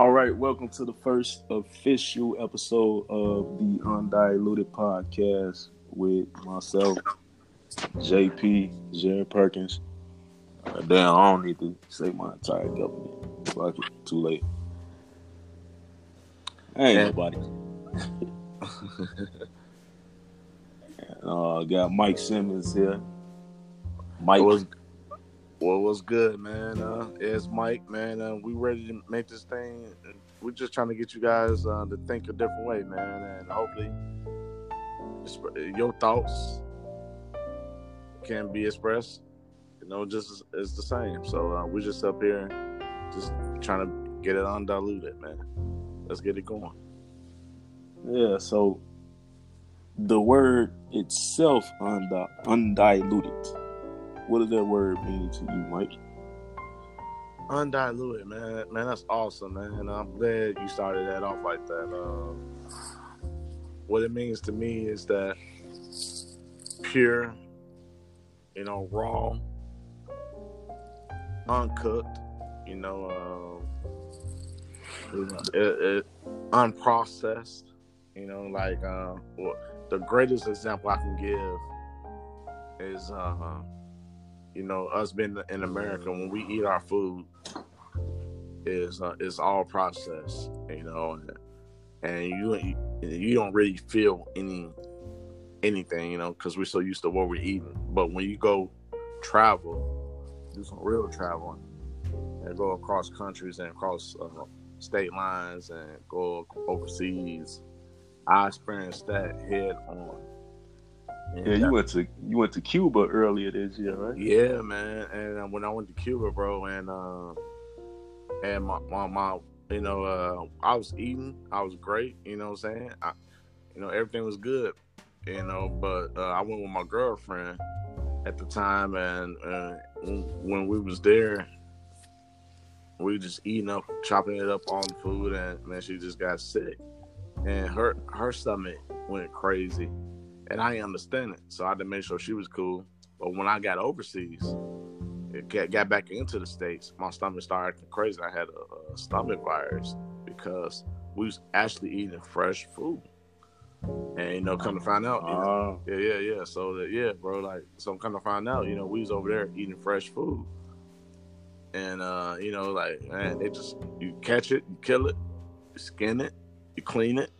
All right, welcome to the first official episode of the Undiluted Podcast with myself, JP, Jared Perkins. Uh, damn, I don't need to say my entire government. Fuck it, too late. I ain't nobody. uh, got Mike Simmons here. Mike, What was what was good, man? Uh, it's Mike, man. Uh, we ready to make this thing. We're just trying to get you guys uh, to think a different way, man, and hopefully, your thoughts can be expressed. You know, just as the same. So uh, we're just up here, just trying to get it undiluted, man. Let's get it going. Yeah, so the word itself, undi- undiluted. What does that word mean to you, Mike? Undiluted, man. Man, that's awesome, man. And I'm glad you started that off like that. Um, what it means to me is that pure, you know, raw, uncooked, you know, um, it, it, unprocessed. You know, like uh, the greatest example I can give is, uh, you know, us being in America when we eat our food is uh, is all processed. You know, and, and you you don't really feel any anything, you know, because we're so used to what we're eating. But when you go travel, do some real traveling, and go across countries and across uh, state lines and go overseas, I experienced that head on. Yeah, you went to you went to Cuba earlier this year, right? yeah, man. And uh, when I went to Cuba, bro, and uh, and my, my my you know, uh, I was eating, I was great. You know what I'm saying? I, you know, everything was good. You know, but uh, I went with my girlfriend at the time, and uh, when we was there, we just eating up, chopping it up on the food, and man, she just got sick, and her her stomach went crazy, and I didn't understand it, so I had to make sure she was cool. But when I got overseas, it got, back into the states, my stomach started acting crazy. I had a, a stomach virus because we was actually eating fresh food, and you know, come to find out, you know, Uh, yeah, yeah, yeah. So that, yeah, bro, like, so I'm kind of find out, you know, we was over there eating fresh food, and uh, you know, like, man, they just you catch it, you kill it, you skin it, you clean it,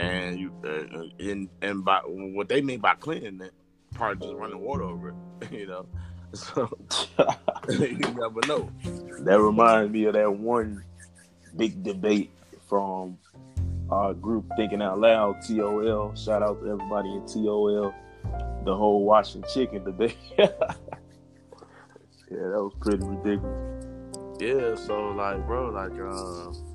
and you uh, and and by what they mean by cleaning it, probably just running water over it, you know. So you never know. that reminds me of that one big debate from our group Thinking Out Loud, TOL. Shout out to everybody in TOL. The whole washing chicken debate. yeah, that was pretty ridiculous. Yeah, so like, bro, like, uh,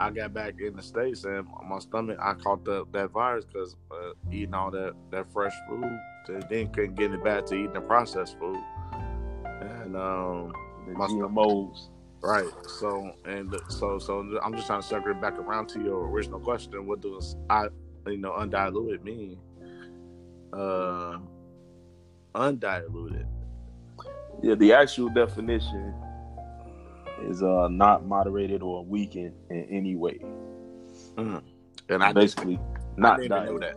I got back in the states and my stomach, I caught the, that virus because uh, eating all that that fresh food, and then couldn't get it back to eating the processed food, and um, The My stomach. GMOs. right. So and so so I'm just trying to circle it back around to your original question. What does I, you know, undiluted mean? Uh, undiluted. Yeah, the actual definition is uh not moderated or weakened in any way. Mm. And I Basically, I not didn't know that.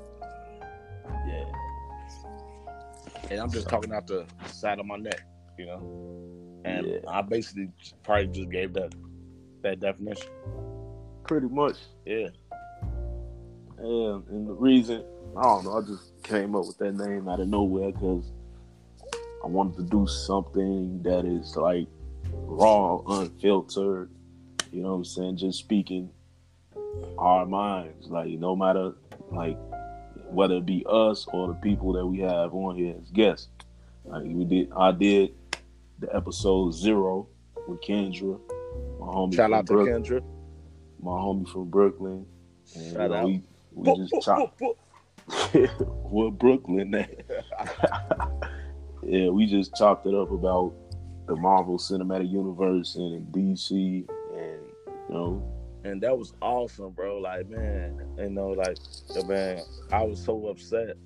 Yeah. and I'm just talking out the side of my neck, you know. And Yeah. I basically probably just gave that that definition. Pretty much. Yeah. Yeah, and the reason I don't know, I just came up with that name out of nowhere because I wanted to do something that is like raw, unfiltered. You know what I'm saying? Just speaking our minds, like no matter like whether it be us or the people that we have on here as guests. Like we did, I did the episode zero with Kendra, my homie Shout from out to Brooklyn, Kendra. my homie from Brooklyn. And, Shout you out. we we just chopped. what Brooklyn at? yeah, we just chopped it up about the Marvel Cinematic Universe and DC, and you know, and that was awesome, bro. Like, man, you know, like, man, I was so upset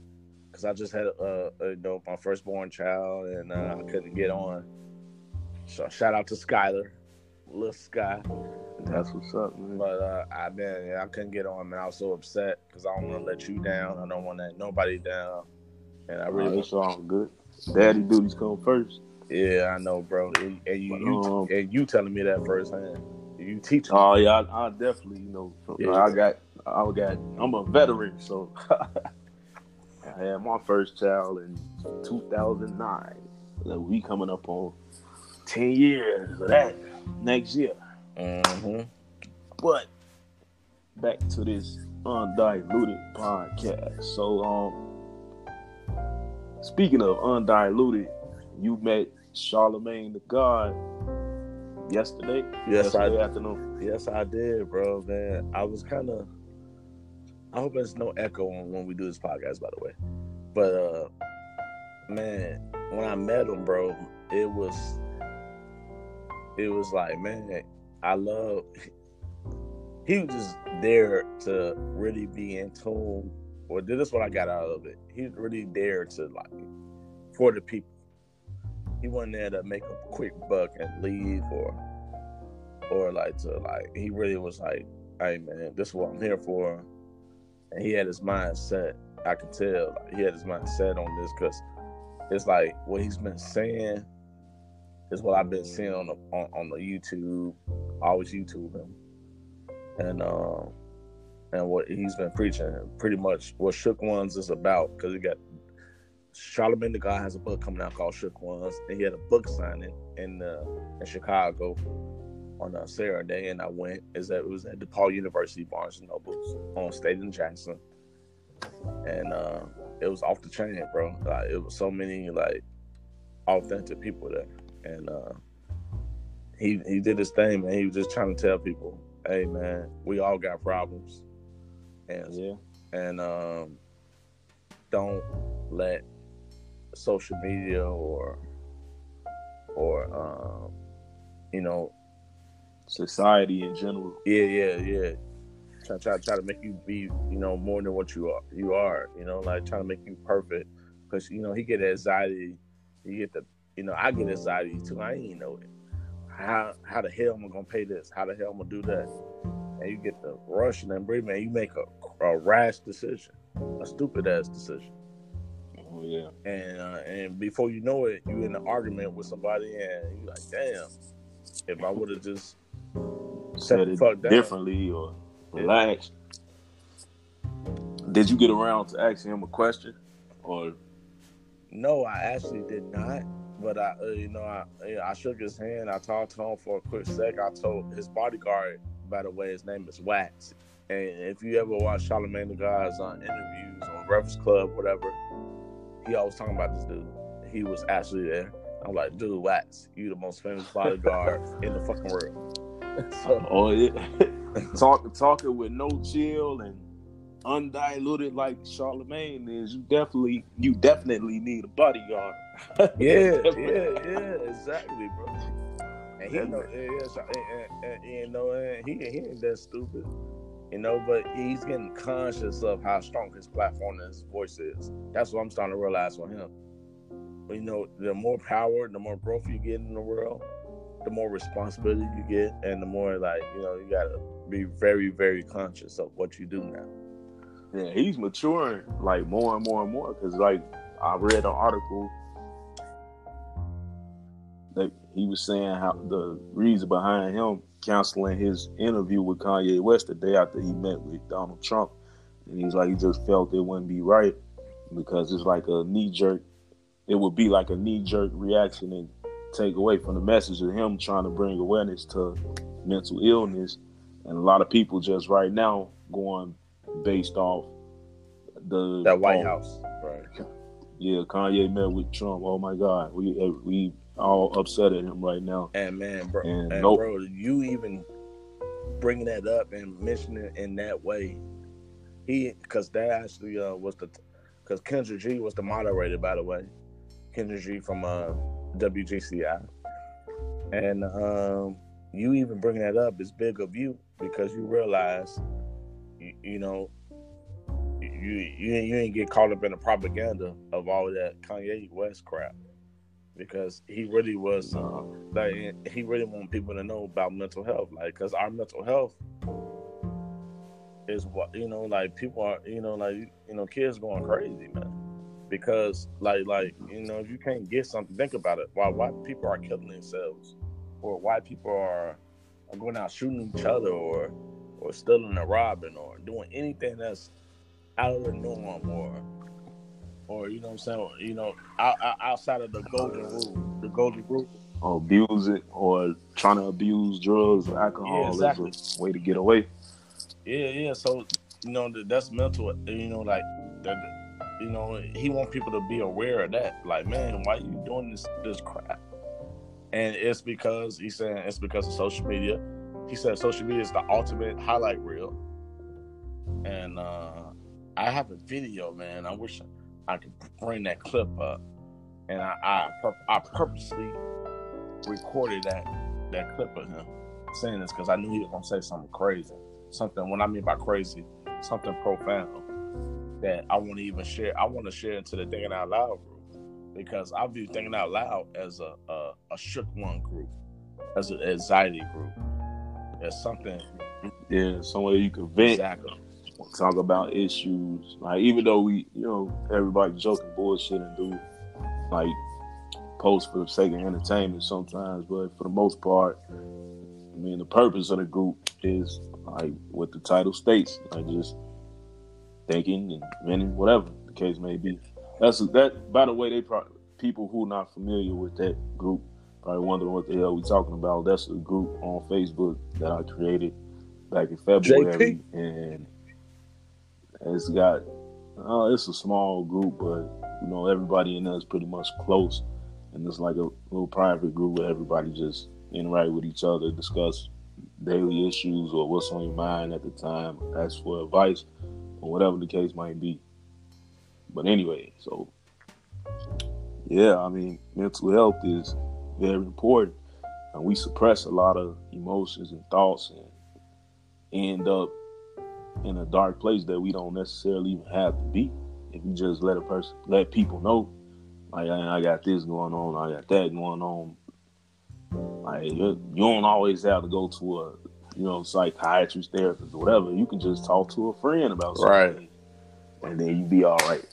because I just had, uh, uh, you know, my firstborn child, and uh, I couldn't get on. So shout out to Skylar. little Sky. That's what's up, man. But uh, I man, yeah, I couldn't get on, man. I was so upset because I don't want to let you down. I don't want to let nobody down. And I really, Oh, it's all good. Daddy duties come first. Yeah, I know, bro. And, and you, you Um, and you telling me that firsthand. You teach. Oh yeah, I, I definitely, you know, Yeah. I got, I got, I'm a veteran, so I had my first child in 2009. So we coming up on 10 years of that next year. hmm But back to this undiluted podcast. So, um, speaking of undiluted, you met Charlemagne the God yesterday. Yes, I yesterday afternoon. Yes, I did, bro. Man, I was kind of. I hope there's no echo on when we do this podcast, by the way. But uh, man, when I met him, bro, it was. It was like, man, I love. He was just there to really be in tune. Well, this is what I got out of it. He's really there to like for the people. He wasn't there to make a quick buck and leave, or or like to like he really was like, hey man, this is what I'm here for. And he had his mind set. I could tell like, he had his mind set on this because it's like what he's been saying is what I've been seeing on the on, on the YouTube. Always YouTube him, and um and what he's been preaching, pretty much what Shook Ones is about. Because he got Charlemagne the God has a book coming out called Shook Ones, and he had a book signing in uh, in Chicago on a Saturday, and I went. Is that it was at DePaul University, Barnes and Nobles on State and Jackson, and uh, it was off the chain, bro. Like it was so many like authentic people there, and uh, he he did his thing, man. He was just trying to tell people, hey, man, we all got problems, and Yeah. and um, don't let social media or or um, you know Society in general. yeah yeah yeah. Try, try try to make you be you know more than what you are you are you know like trying to make you perfect. Because you know he get anxiety. You get the you know I get anxiety too. I ain't know it. How how the hell am I gonna pay this? How the hell am I gonna do that? And you get the rush and then breathe man you make a, a rash decision. A stupid ass decision yeah. and uh, and before you know it, you're in an argument with somebody, and you're like, damn, if I would have just Said the it fuck down. differently or relaxed. Did you get around to asking him a question? Or no, I actually did not. But I, uh, you know, I I shook his hand. I talked to him for a quick sec. I told his bodyguard, by the way, his name is Wax. And if you ever watch Charlemagne the God's on interviews on Breakfast Club, whatever, he always talking about this dude. He was actually there. I'm like, dude, Wax, you the most famous bodyguard in the fucking world. so oh yeah. Talk, talking with no chill and undiluted like Charlemagne is, you definitely you definitely need a bodyguard. yeah, yeah, yeah, exactly, bro. And he know, yeah, yeah, and, and, and, you know, and he he ain't that stupid, you know. But he's getting conscious of how strong his platform and his voice is. That's what I'm starting to realize with him. You know, the more power, the more growth you get in the world, the more responsibility you get, and the more like you know, you gotta be very, very conscious of what you do now. Yeah, he's maturing like more and more and more because like I read an article that he was saying how the reason behind him canceling his interview with Kanye West the day after he met with Donald Trump, and he's like he just felt it wouldn't be right because it's like a knee jerk. It would be like a knee jerk reaction and take away from the message of him trying to bring awareness to mental illness, and a lot of people just right now going based off the That White oh, House, right? Yeah, Kanye met with Trump. Oh my God, we we all upset at him right now. And man, bro, And and, nope. bro, you even bringing that up and mentioning it in that way, he because that actually uh, was the because Kendra G was the moderator, by the way, Kendra G from uh, WGCI, and um, you even bringing that up is big of you because you realize, you, you know. You, you you ain't get caught up in the propaganda of all that Kanye West crap. Because he really was uh, like he really wanted people to know about mental health, like because our mental health is what you know, like people are you know like you know kids going crazy, man. Because like like you know if you can't get something, think about it. Why why people are killing themselves, or why people are, are going out shooting each other, or or stealing or robbing, or doing anything that's out of the norm, or or you know what I'm saying, you know, out, out, outside of the golden rule, the golden rule. Or abuse it, or trying to abuse drugs or alcohol Yeah, exactly. is a way to get away. Yeah, yeah. So you know that's mental. You know, like that. You know, he want people to be aware of that. Like, man, why you doing this this crap? And it's because he's saying it's because of social media. He said social media is the ultimate highlight reel. And uh I have a video, man. I wish I could bring that clip up. And I I, pur- I purposely recorded that that clip of him saying this because I knew he was gonna say something crazy something when I mean by crazy, something profound that I want to even share. I want to share into the thinking out loud group because I view thinking out loud as a a, a shook one group, as an anxiety group, as something Yeah, somewhere you can vent, exactly. Talk about issues. Like even though we, you know, everybody joking bullshit and do like post for the sake of entertainment sometimes, but for the most part, I mean the purpose of the group is like what the title states, like just thinking and venting, whatever the case may be. That's that. By the way, they probably people who are not familiar with that group probably wondering what the hell we talking about. That's a group on Facebook that I created back in February, and it's got uh, it's a small group, but you know everybody in there is pretty much close, and it's like a little private group where everybody just interact with each other, discuss daily issues or what's on your mind at the time, ask for advice or whatever the case might be. But anyway, so yeah, I mean, mental health is very important, and we suppress a lot of emotions and thoughts and end up in a dark place that we don't necessarily even have to be. If you just let a person, let people know, like I I got this going on, I got that going on. Like you you don't always have to go to a, you know, psychiatrist, therapist, or whatever. You can just talk to a friend about something, Right. and then you be all right.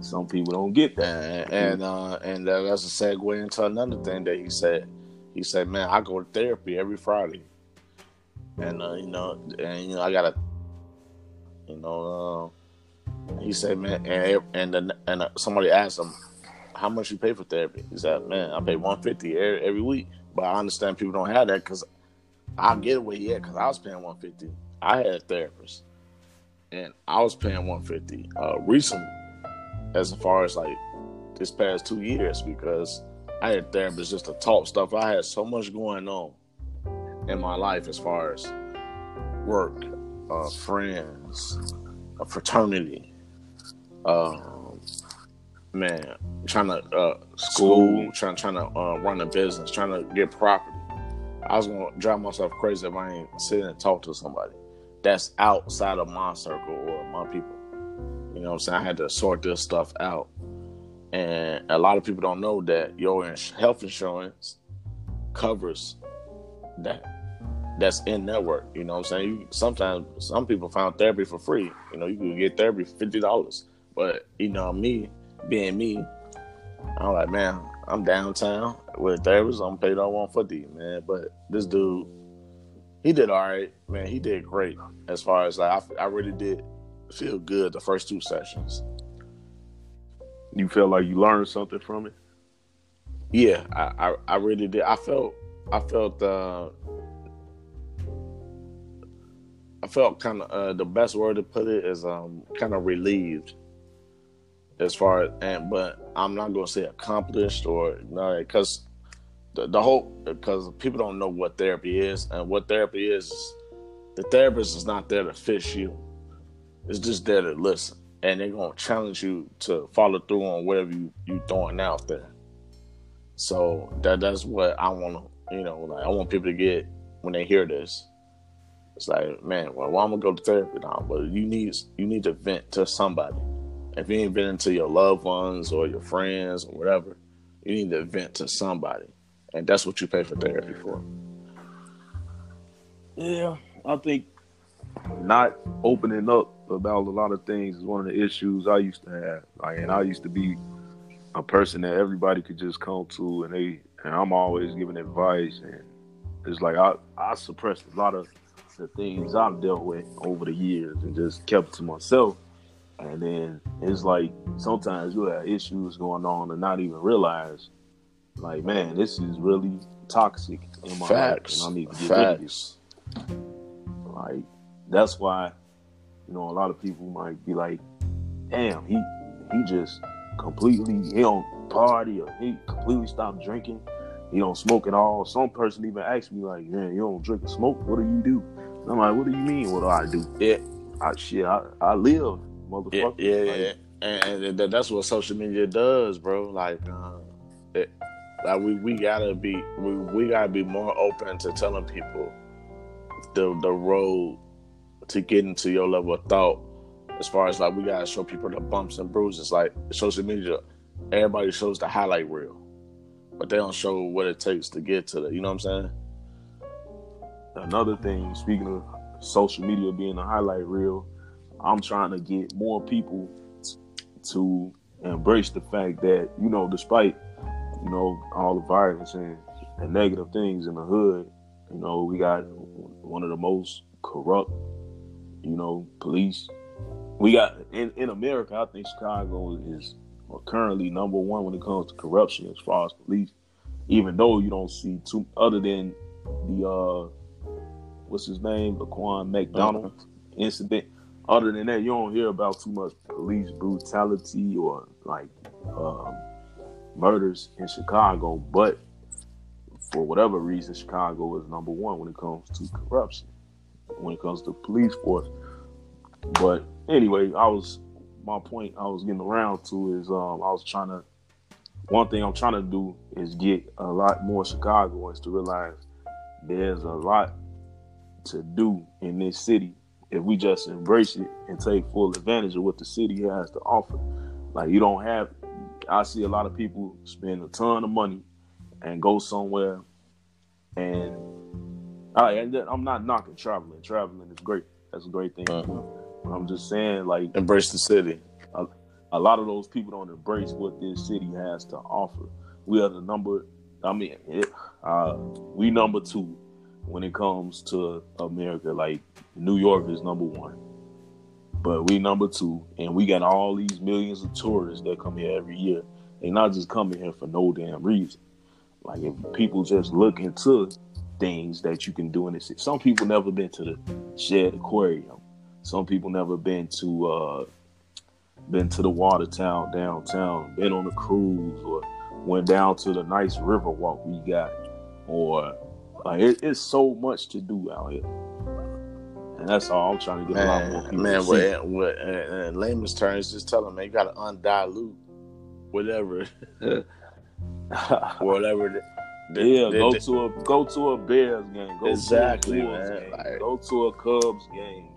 Some people don't get that. And and uh, and uh, that's a segue into another thing that he said. He said, "Man, I go to therapy every Friday, and uh, you know, and you know, I gotta, you know." Uh, he said, "Man," and and then- and uh, somebody asked him, "How much you pay for therapy?" He said, "Man, I pay one fifty every, every week." But I understand people don't have that because I get he at because I was paying one fifty. I had a therapist, and I was paying one fifty uh, recently as far as like this past two years because I had therapists just to talk stuff. I had so much going on in my life as far as work, uh, friends, a fraternity, um, man, trying to uh, school, trying trying to uh, run a business, trying to get property. I was gonna drive myself crazy if I ain't sit and talk to somebody that's outside of my circle or my people. You know what I'm saying? I had to sort this stuff out. And a lot of people don't know that your health insurance covers that. That's in network. You know what I'm saying? You, sometimes some people found therapy for free. You know, you can get therapy for fifty dollars. But you know, me being me, I'm like, man, I'm downtown with a therapist. I'm paid on 150, man. But this dude, he did all right, man. He did great as far as like I, I really did feel good the first two sessions. You feel like you learned something from it. Yeah, I, I, I really did. I felt I felt uh felt kind of uh, the best word to put it is um kind of relieved as far as and but I'm not gonna say accomplished or no because the, the whole because people don't know what therapy is and what therapy is the therapist is not there to fix you it's just there to listen and they're gonna challenge you to follow through on whatever you you throwing out there so that that's what I want to, you know, like I want people to get when they hear this. It's like, man, well, I'm gonna go to therapy now, but you need you need to vent to somebody. If you ain't venting to your loved ones or your friends or whatever, You need to vent to somebody, and that's what you pay for therapy for. Yeah, I think not opening up about a lot of things is one of the issues I used to have. Like, and I used to be a person that everybody could just come to, and they and I'm always giving advice, and it's like I I suppressed a lot of the things I've dealt with over the years and just kept to myself. And then it's like sometimes you have issues going on and not even realize, like, man, this is really toxic in my Facts. life, and I need to get rid of this. Facts. Like that's why, you know, a lot of people might be like, "Damn, he he just completely he don't party or he completely stopped drinking. He don't smoke at all." Some person even asked me like, "Man, you don't drink and smoke? What do you do?" I'm like, "What do you mean? What do I do? Yeah, I shit, I, I live, motherfucker." yeah, Like, yeah. And, and that's what social media does, bro. Like, uh, it, like we, we gotta be we, we gotta be more open to telling people the the road to getting to your level of thought. As far as like we gotta show people the bumps and bruises. Like social media, everybody shows the highlight reel, but they don't show what it takes to get to the. You know what I'm saying? Another thing, speaking of social media being a highlight reel, I'm trying to get more people to embrace the fact that, you know, despite, you know, all the violence and, and negative things in the hood, you know, we got one of the most corrupt, you know, police. We got in, in America, I think Chicago is currently number one when it comes to corruption as far as police. Even though you don't see too other than the uh what's his name, Laquan McDonald incident. Other than that, you don't hear about too much police brutality or like um, murders in Chicago. But for whatever reason, Chicago is number one when it comes to corruption, when it comes to police force. But anyway, I was my point I was getting around to is um, I was trying to one thing I'm trying to do is get a lot more Chicagoans to realize there's a lot to do in this city if we just embrace it and take full advantage of what the city has to offer. Like you don't have I see a lot of people spend a ton of money and go somewhere and I and I'm not knocking traveling. Traveling is great. That's a great thing. But I'm just saying like Embrace the city. a lot of those people don't embrace what this city has to offer. We are the number. I mean, it, uh, we number two when it comes to America. Like New York is number one, but we number two, and we got all these millions of tourists that come here every year. They not just coming here for no damn reason. Like if people just look into things that you can do in this city. Some people never been to the Shedd Aquarium. Some people never been to uh, been to the Water Tower downtown, been on a cruise, or went down to the nice river walk we got, or like it, it's so much to do out here, and that's all I'm trying to get a lot more Man, people man, to see. what, what, in layman's terms, just tell them, man, you got to undilute whatever, whatever. the- the- yeah, the- go to a go to a Bears game, go Exactly, to a Bulls man. game, Like- go to a Cubs game.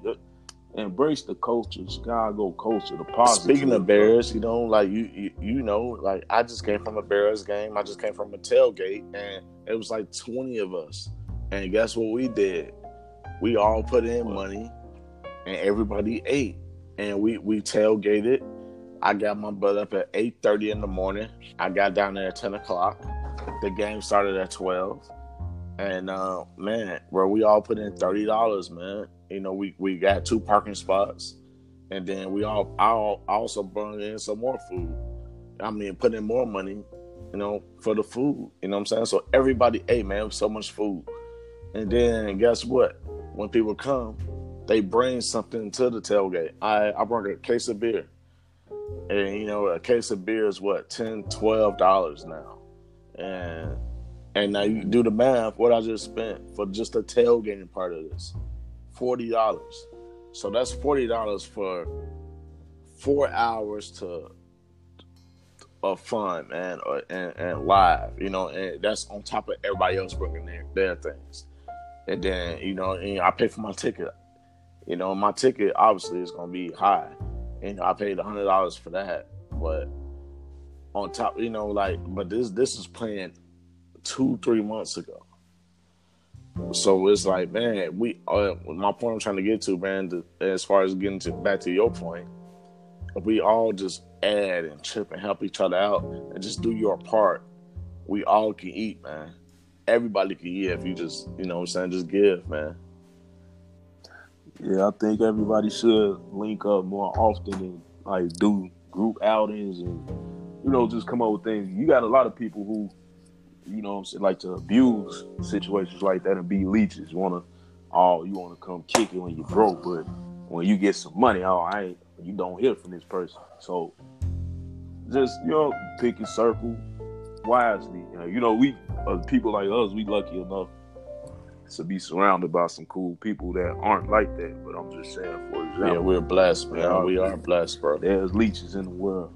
Embrace the culture, Chicago culture, the positive. Speaking of Bears, you know, like you, you, you know, like I just came from a Bears game. I just came from a tailgate, and it was like twenty of us. And guess what we did? We all put in money, and everybody ate, and we we tailgated. I got my butt up at eight thirty in the morning. I got down there at ten o'clock. The game started at twelve, and uh, man, bro, we all put in thirty dollars, man. You know, we we got two parking spots and then we all also brought in some more food. I mean, put in more money, you know, for the food. You know what I'm saying? So everybody ate, man. So much food. And then guess what? When people come, they bring something to the tailgate. I I brought a case of beer, and you know, a case of beer is what 10 12 dollars now, and and now you do the math. What I just spent for just the tailgating part of this, forty dollars. So that's forty dollars for four hours to of fun, man, or, uh, and, and live. You know, and that's on top of everybody else bringing their their things. And then you know, and I pay for my ticket. You know, my ticket obviously is gonna be high, and I paid hundred dollars for that. But on top, you know, like, but this this is playing two, three months ago. So it's like, man, we. Uh, my point I'm trying to get to, man, to, as far as getting to back to your point, we all just add and chip and help each other out and just do your part, we all can eat, man. Everybody can eat if you just, you know, what I'm saying, just give, man. Yeah, I think everybody should link up more often and like do group outings and you know just come up with things. You got a lot of people who you know I'm saying, like to abuse situations like that and be leeches. Wanna oh you wanna come kick it when you broke, but when you get some money, oh I ain't you don't hear from this person. So just you know pick your circle wisely. You know, you know we uh, people like us, we lucky enough to be surrounded by some cool people that aren't like that. But I'm just saying, for example, yeah, we're blessed, man. Yeah, we are blessed, bro. There's leeches in the world.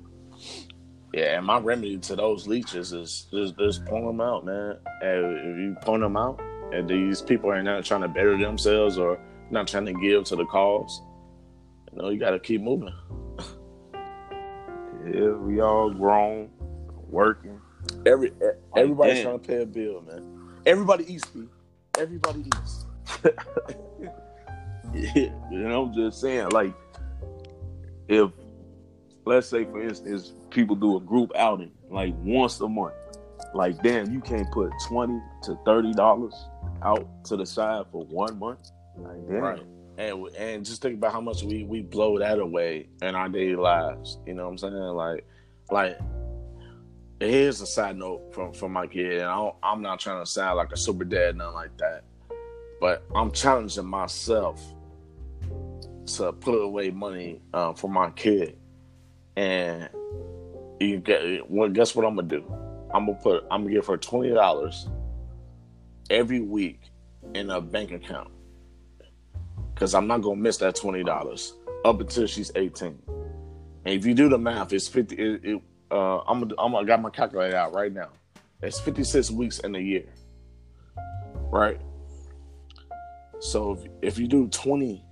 Yeah, and my remedy to those leeches is just, just point them out, man. And if you point them out, and these people are not trying to bury themselves or not trying to give to the cause, you know, you got to keep moving. yeah, we all grown, working. Every everybody's trying to pay a bill, man. Everybody eats, me. Everybody eats. yeah, you know, I'm just saying, like, if let's say for instance, people do a group outing like once a month. Like, damn, you can't put twenty to thirty dollars out to the side for one month. Like, damn. Right. And and just think about how much we we blow that away in our daily lives. You know what I'm saying? Like, like here's a side note from from my kid, and I am not trying to sound like a super dad, nothing like that. But I'm challenging myself to put away money uh, for my kid, and you get well. Guess what I'm gonna do? I'm gonna put. I'm gonna give her twenty dollars every week in a bank account because I'm not gonna miss that twenty dollars up until she's 18. And if you do the math, it's 50. It, it, uh, I'm gonna, I'm gonna got my calculator out right now. It's 56 weeks in a year, right? So if, if you do 20,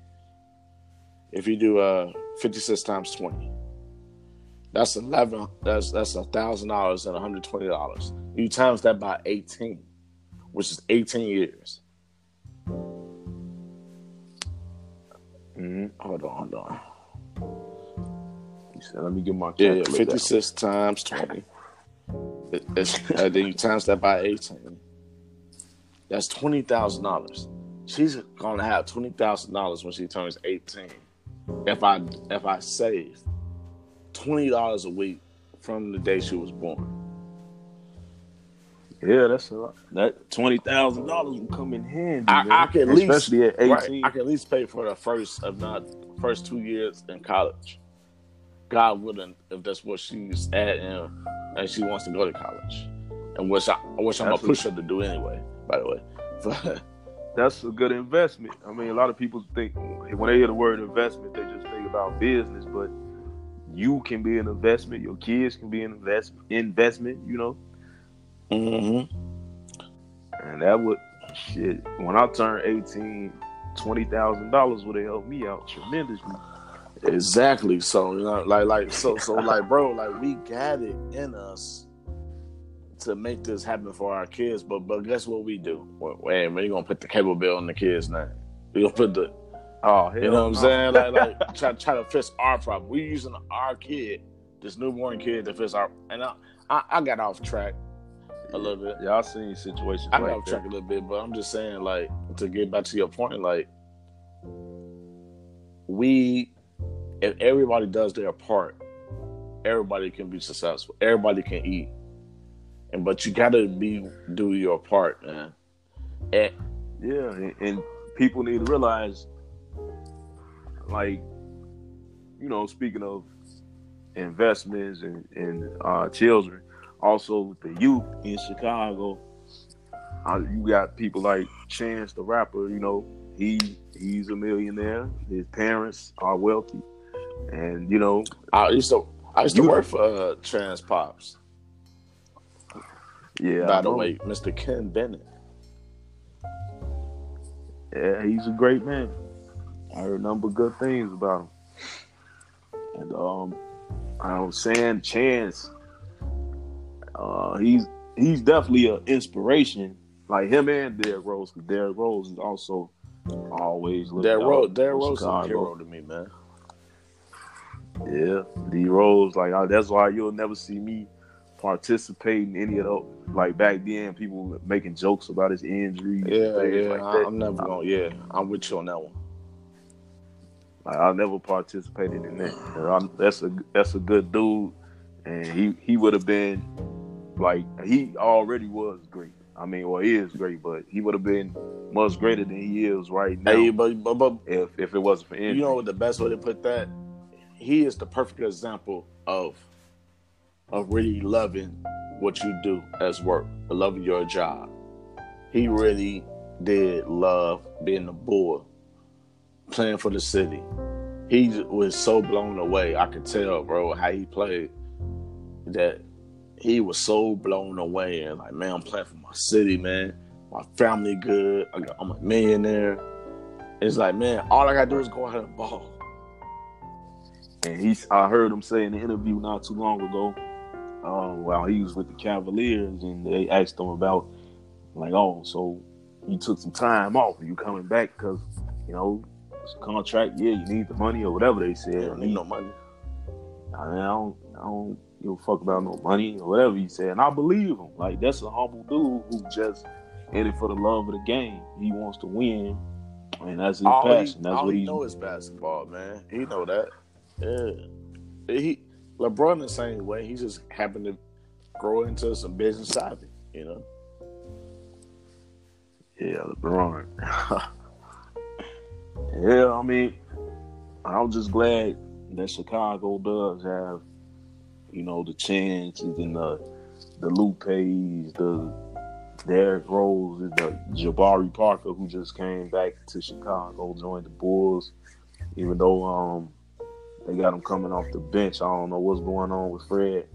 if you do uh 56 times 20, that's 11. That's that's a thousand dollars and 120 dollars. You times that by 18, which is 18 years. Mm-hmm. Hold on, hold on. Said, "Let me get my yeah, yeah 56 times 20. It, uh, then you times that by 18. That's twenty thousand dollars. She's gonna have twenty thousand dollars when she turns 18. If I if I save twenty dollars a week from the day she was born. Yeah, that's a lot. That twenty thousand dollars will come in handy. I, I, can at least, especially at eighteen. Right, I can at least pay for the first, if not first two years in college. God willing, if that's what she's at and, and she wants to go to college, and which I which I'm gonna push her to do anyway. By the way, that's a good investment. I mean, a lot of people think when they hear the word investment, they just think about business, but you can be an investment. Your kids can be an invest investment. You know. Mm-hmm. And that would shit. When I turned eighteen, twenty thousand dollars would have helped me out tremendously. Exactly. So you know, like, like, so, so, like, bro, like, we got it in us to make this happen for our kids. But, but guess what we do? Wait, we gonna put the cable bill on the kids' name. We gonna put the, oh, you know what I'm saying? Like, like, try, try to fix our problem. We using our kid, this newborn kid, to fix our. And I, I, I got off track a little bit. Yeah, I've seen situations. I got like off track a little bit, but I'm just saying, like, to get back to your point, like, we if everybody does their part, everybody can be successful. Everybody can eat. And but you gotta be do your part, man. And, yeah, and, and people need to realize, like, you know, speaking of investments and, and uh, children, also the youth in Chicago, uh, you got people like Chance the rapper. You know, he he's a millionaire. His parents are wealthy. And you know, I used to I used to work for uh, Chance Pops. Yeah. By the way, Mr. Ken Bennett. Yeah, he's a great man. I heard a number of good things about him. And um I was saying Chance, uh, he's he's definitely an inspiration. Like him and Derrick Rose, because Derrick Rose is also always Derrick Rose. Derrick Rose is a hero to me, man. Yeah, D Rose. Like I, that's why you'll never see me participate in any of those. Like back then, people making jokes about his injury. Yeah, yeah. Like I, am never going. Yeah, I'm with you on that one. Like I never participated in that. That's a that's a good dude, and he he would have been like he already was great. I mean, well, he is great, but he would have been much greater than he is right now. Hey, but, but, but if if it wasn't for injury. you know what the best way to put that he is the perfect example of of really loving what you do as work, loving your job. He really did love being a bull, playing for the city. He was so blown away. I could tell, bro, how he played. That he was so blown away and like, man, I'm playing for my city, man. My family good. I'm a millionaire. It's like, man, all I gotta do is go out and ball. And he's I heard him say in the interview not too long ago, um, while he was with the Cavaliers, and they asked him about like, oh, so you took some time off. Are you coming back because you know it's a contract? Yeah, you need the money or whatever they said. Yeah, need no money. I, mean, I don't, I don't give a fuck about no money or whatever he said, and I believe him. Like that's a humble dude who just in it for the love of the game. He wants to win, and that's his all passion. He, that's all what he he know is basketball, man. He know that. Yeah. He LeBron the same way. He just happened to grow into some business savvy, you know. Yeah, LeBron. yeah, I mean, I'm just glad that Chicago does have, you know, the chances and the the Lupes, the Derrick Rose, the Jabari Parker, who just came back to Chicago, joined the Bulls. Even though um they got him coming off the bench. I don't know what's going on with Fred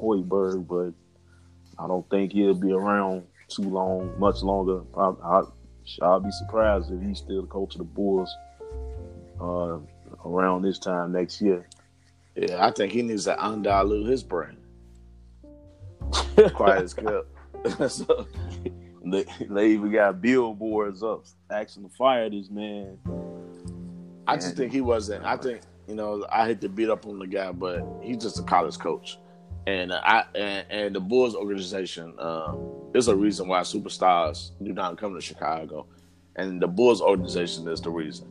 Hoiberg, but I don't think he'll be around too long, much longer. I, I, I'll be surprised if he's still the coach of the Bulls uh, around this time next year. Yeah, I think he needs to undilute his brand. Quiet as kept. so, they, they even got billboards up asking to fire this man. I just think he wasn't. I think you know, I hate to beat up on the guy, but he's just a college coach, and uh, I and, and the Bulls organization uh, is a reason why superstars do not come to Chicago, and the Bulls organization is the reason.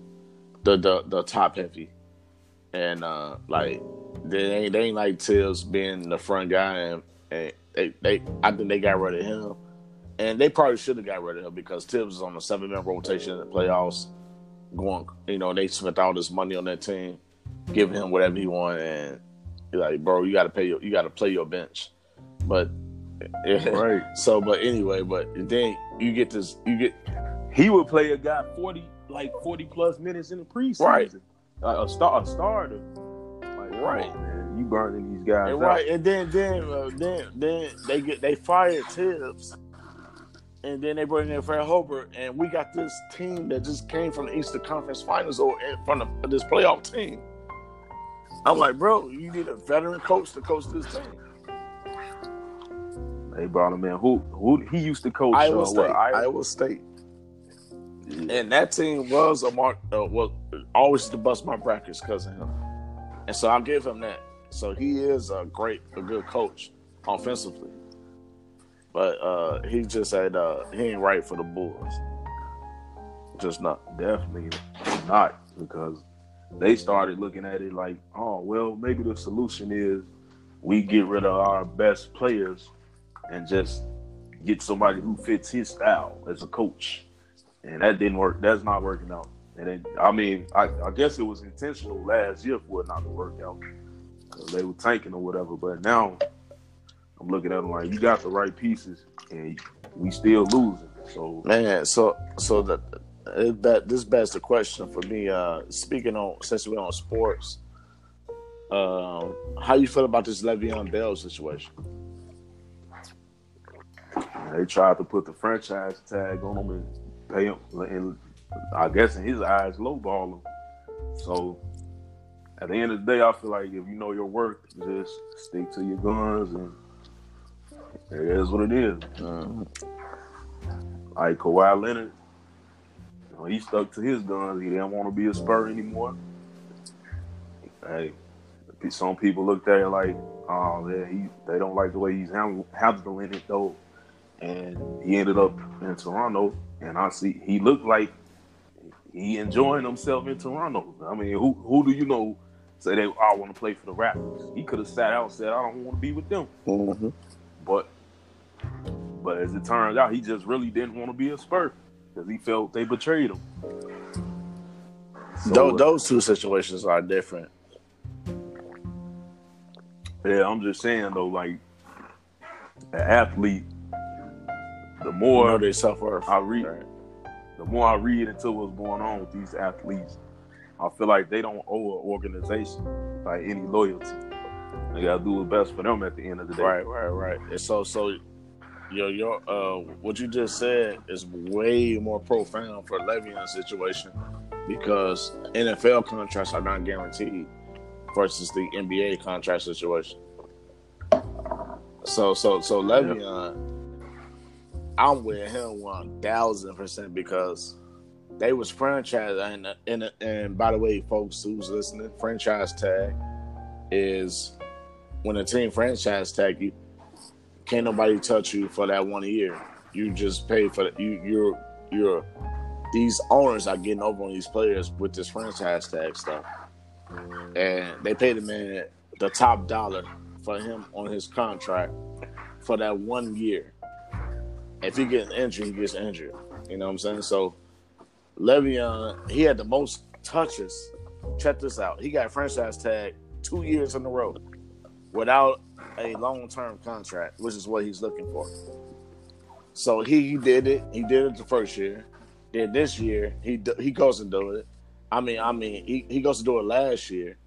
The the the top heavy, and uh, like they ain't they ain't like Thibs being the front guy, and, and they they I think they got rid of him, and they probably should have got rid of him because Thibs is on a seven man rotation in the playoffs. Going, you know, they spent all this money on that team giving him whatever he want, and like, bro, you got to pay your, you got to play your bench. But yeah, right. So, but anyway, but then you get this, you get. He would play a guy forty, like forty plus minutes in the preseason. Right. Uh, a star, a starter. Like, right, on, man, you burning these guys. And out. right, and then then uh, then then they get they fired Thibs. And then they bring in Fred Hoiberg, and we got this team that just came from the Eastern Conference Finals or from the, this playoff team. I'm like, bro, you need a veteran coach to coach this team. They brought him in. Who who he used to coach Iowa uh, State. what, Iowa? Iowa State. And that team was a mark. Uh, was always to bust my brackets because of him, and so I'll give him that. So he is a great, a good coach offensively, but uh, he just said uh, he ain't right for the Bulls. Just not. Definitely not because they started looking at it like, oh well, maybe the solution is we get rid of our best players and just get somebody who fits his style as a coach, and that didn't work. That's not working out. And then, I mean, I, I guess it was intentional last year for it not to work out because they were tanking or whatever. But now I'm looking at them like you got the right pieces, and we still losing. So Man, so so that that this begs the question for me. Uh, speaking on since we're on sports, um, how you feel about this Le'Veon Bell situation? They tried to put the franchise tag on him and pay him, and I guess in his eyes, lowball him. So at the end of the day, I feel like if you know your worth, just stick to your guns and It is what it is. Mm-hmm. Like Kawhi Leonard, you know, he stuck to his guns. He didn't want to be a Spur anymore. Hey, some people looked at it like, oh, yeah, he they don't like the way he's handling it though, and he ended up in Toronto. And I see he looked like he enjoying himself in Toronto. I mean, who who do you know say they I want to play for the Raptors? He could have sat out and said I don't want to be with them. Mm-hmm. But but as it turns out, he just really didn't want to be a Spur because he felt they betrayed him. So, those, those two situations are different. Yeah, I'm just saying though, like an athlete, the more you know they suffer. I read, right. the more I read into what's going on with these athletes, I feel like they don't owe an organization like any loyalty. They gotta do what's best for them at the end of the day. Right, right, right. And so, so yo, yo, uh, what you just said is way more profound for Le'Veon's situation because NFL contracts are not guaranteed versus the NBA contract situation. So, so, so Le'Veon, I'm with him one thousand percent because they was franchise and and and by the way, folks who's listening, franchise tag is when a team franchise tag you can't nobody touch you for that one year. You just pay for the, you. You're you're these owners are getting over on these players with this franchise tag stuff, and they pay the man the top dollar for him on his contract for that one year. If he gets injured, he gets injured. You know what I'm saying? So Le'Veon, he had the most touches. Check this out. He got franchise tag two years in a row without a long term contract, which is what he's looking for. So he, did it. He did it the first year. Then this year he he goes and do it. I mean, I mean, he, he goes to do it last year,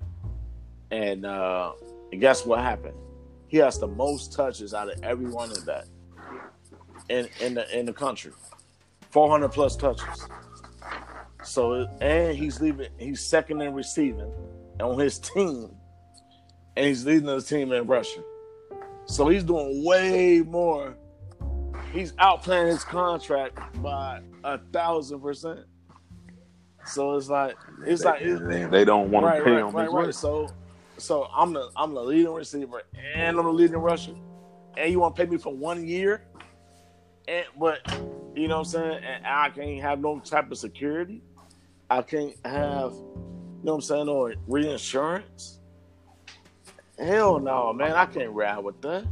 and uh, and guess what happened? He has the most touches out of every one of that in in the in the country, four hundred plus touches. So and he's leaving. He's second in receiving on his team, and he's leading the team in rushing. So he's doing way more. He's outplaying his contract by a thousand percent. So it's like it's they, like it's, they don't want right, to pay right, him. Right, right. So so I'm the I'm the leading receiver and I'm the leading rusher, and you want to pay me for one year, and but you know what I'm saying, and I can't have no type of security. I can't have, you know what I'm saying, or reinsurance. Hell no, man. I can't ride with that.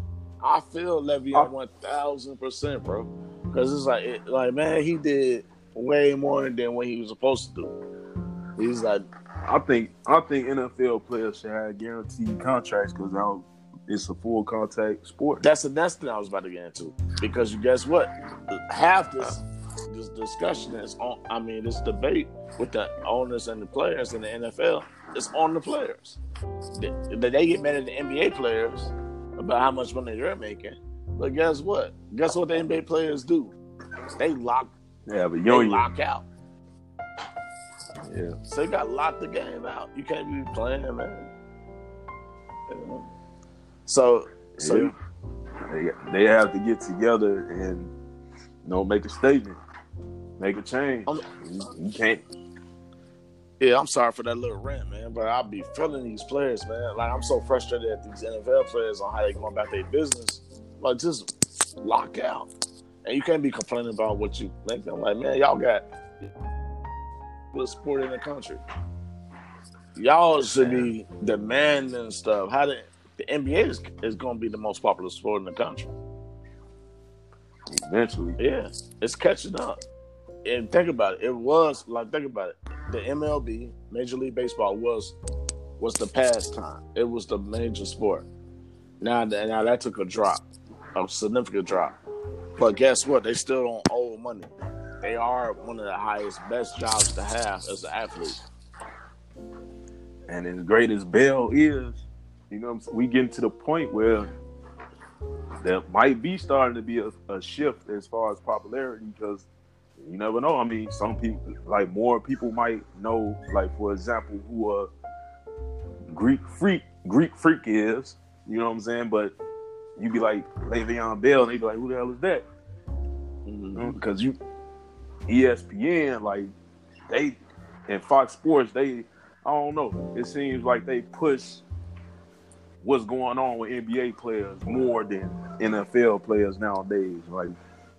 I feel Le'Veon oh. one thousand percent, bro. Because it's like, it, like man, he did way more than what he was supposed to do. He's like, I think, I think NFL players should have guaranteed contracts because now it's a full contact sport. That's the next thing I was about to get into. Because you guess what? Half this this discussion is on. I mean, this debate with the owners and the players in the NFL is on the players. They, they get mad at the NBA players about how much money they're making, but guess what? Guess what the NBA players do? They lock. Yeah, but you lock out. Yeah. So they got locked the game out. You can't be playing, man. So, so yeah. they, they have to get together and you know make a statement, make a change. I'm, you can't yeah, I'm sorry for that little rant, man, but I'll be feeling these players, man. Like I'm so frustrated at these NFL players on how they going about their business. Like just lock out, and you can't be complaining about what you think. I'm like, man, y'all got the sport in the country. Y'all should be demanding stuff. How the the NBA is, is going to be the most popular sport in the country. Eventually, yeah, it's catching up. And think about it. It was like think about it the MLB, Major League Baseball, was was the pastime. It was the major sport. Now, now that took a drop, a significant drop. But guess what? They still don't owe money. They are one of the highest, best jobs to have as an athlete. And as great as Bell is, you know, we getting to the point where there might be starting to be a, a shift as far as popularity because you never know. I mean, some people, like more people might know, like for example, who a Greek freak, Greek freak is. You know what I'm saying? But you be like Le'Veon Bell, and they be like, who the hell is that? Mhm. Because you ESPN, like they and Fox Sports, they I don't know. It seems like they push what's going on with NBA players more than NFL players nowadays. Like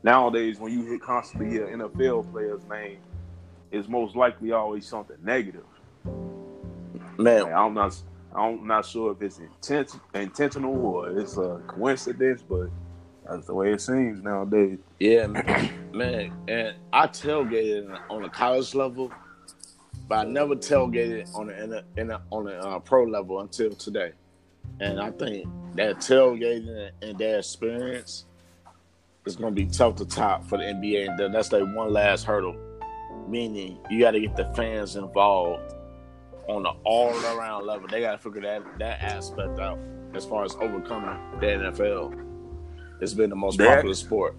nowadays, when you hit constantly hear NFL players' name, it's most likely always something negative. Man, Like, I'm not I'm not sure if it's intent, intentional or it's a coincidence, but that's the way it seems nowadays. Yeah, man. And I tailgated on a college level, but I never tailgated on the in a, in a, on the uh, pro level until today. And I think that tailgating and that experience is going to be tough to top for the NBA. And then that's like one last hurdle, meaning you got to get the fans involved on the all around level. They got to figure that that aspect out as far as overcoming the NFL. It's been the most That- popular sport.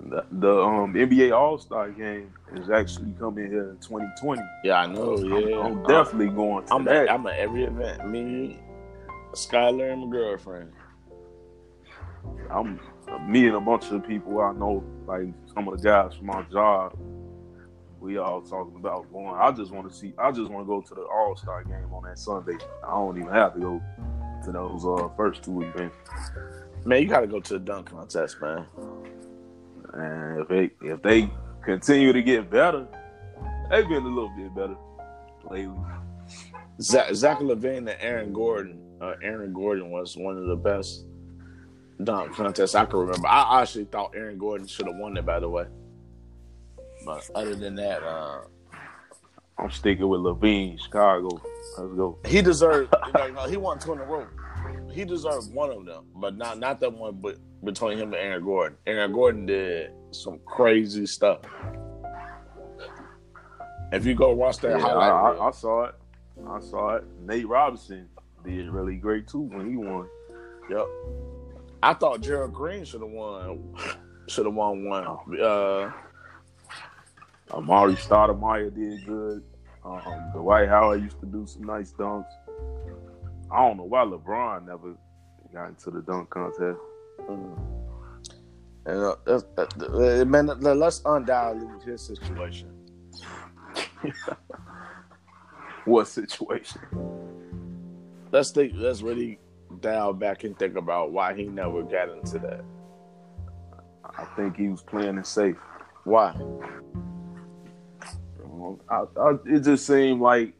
The, the um, NBA All Star game is actually coming here in 2020. Yeah, I know. I'm- Yeah, I'm, definitely going to I'm at, I'm at every event. Me, Skylar, and my girlfriend. I'm me and a bunch of people I know, like some of the guys from my job. We all talking about going. I just want to see. I just want to go to the All Star game on that Sunday. I don't even have to go to those uh, first two events. Man, you got to go to the dunk contest, man. And if they if they continue to get better, they've been a little bit better lately. Zach, Zach LaVine and Aaron Gordon. Uh, Aaron Gordon was one of the best dunk contests I can remember. I actually thought Aaron Gordon should have won it, by the way. But other than that, uh, I'm sticking with LaVine, Chicago. Let's go. he deserved. you know, he won two in a row. He deserved one of them, but not not that one. But between him and Aaron Gordon, Aaron Gordon did some crazy stuff. If you go watch that Yeah, highlight, I, I, I saw it. I saw it. Nate Robinson did really great too when he won. Yep. I thought Gerald Green should have won. Should have won one. Uh, Amar'e Stoudemire did good. Um, Dwight Howard used to do some nice dunks. I don't know why LeBron never got into the dunk contest. mm. and uh, man, let's undilute his situation. What situation? Let's think. Let's really dial back and think about why he never got into that. I think he was playing it safe. Why? I, I, it just seemed like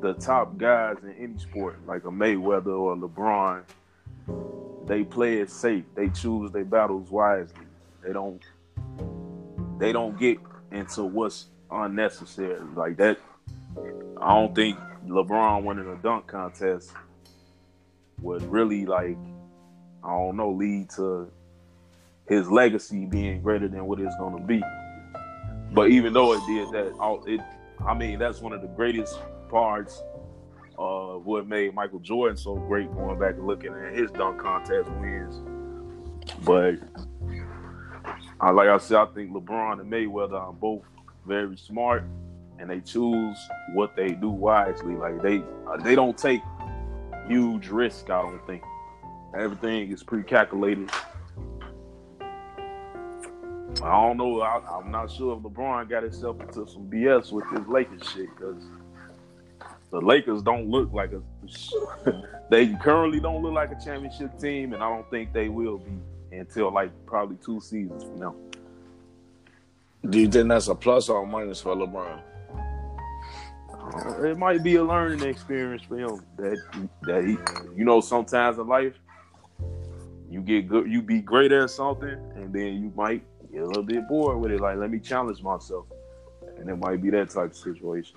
the top guys in any sport, like a Mayweather or LeBron, they play it safe. They choose their battles wisely. They don't. They don't get into what's unnecessary like that. I don't think LeBron winning a dunk contest would really like. I don't know lead to his legacy being greater than what it's going to be. But even though it did that, it I mean that's one of the greatest parts of what made Michael Jordan so great. Going back and looking at his dunk contest wins, but like I said, I think LeBron and Mayweather are both very smart, and they choose what they do wisely. Like they uh, they don't take huge risk. I don't think everything is pre-calculated. I don't know. I, I'm not sure if LeBron got himself into some BS with this Lakers shit because the Lakers don't look like a. they currently don't look like a championship team, and I don't think they will be until like probably two seasons from now. Do you think that's a plus or a minus for LeBron? Uh, it might be a learning experience for him that that he, you know, sometimes in life you get good, you be great at something, and then you might get a little bit bored with it. Like, let me challenge myself, and it might be that type of situation.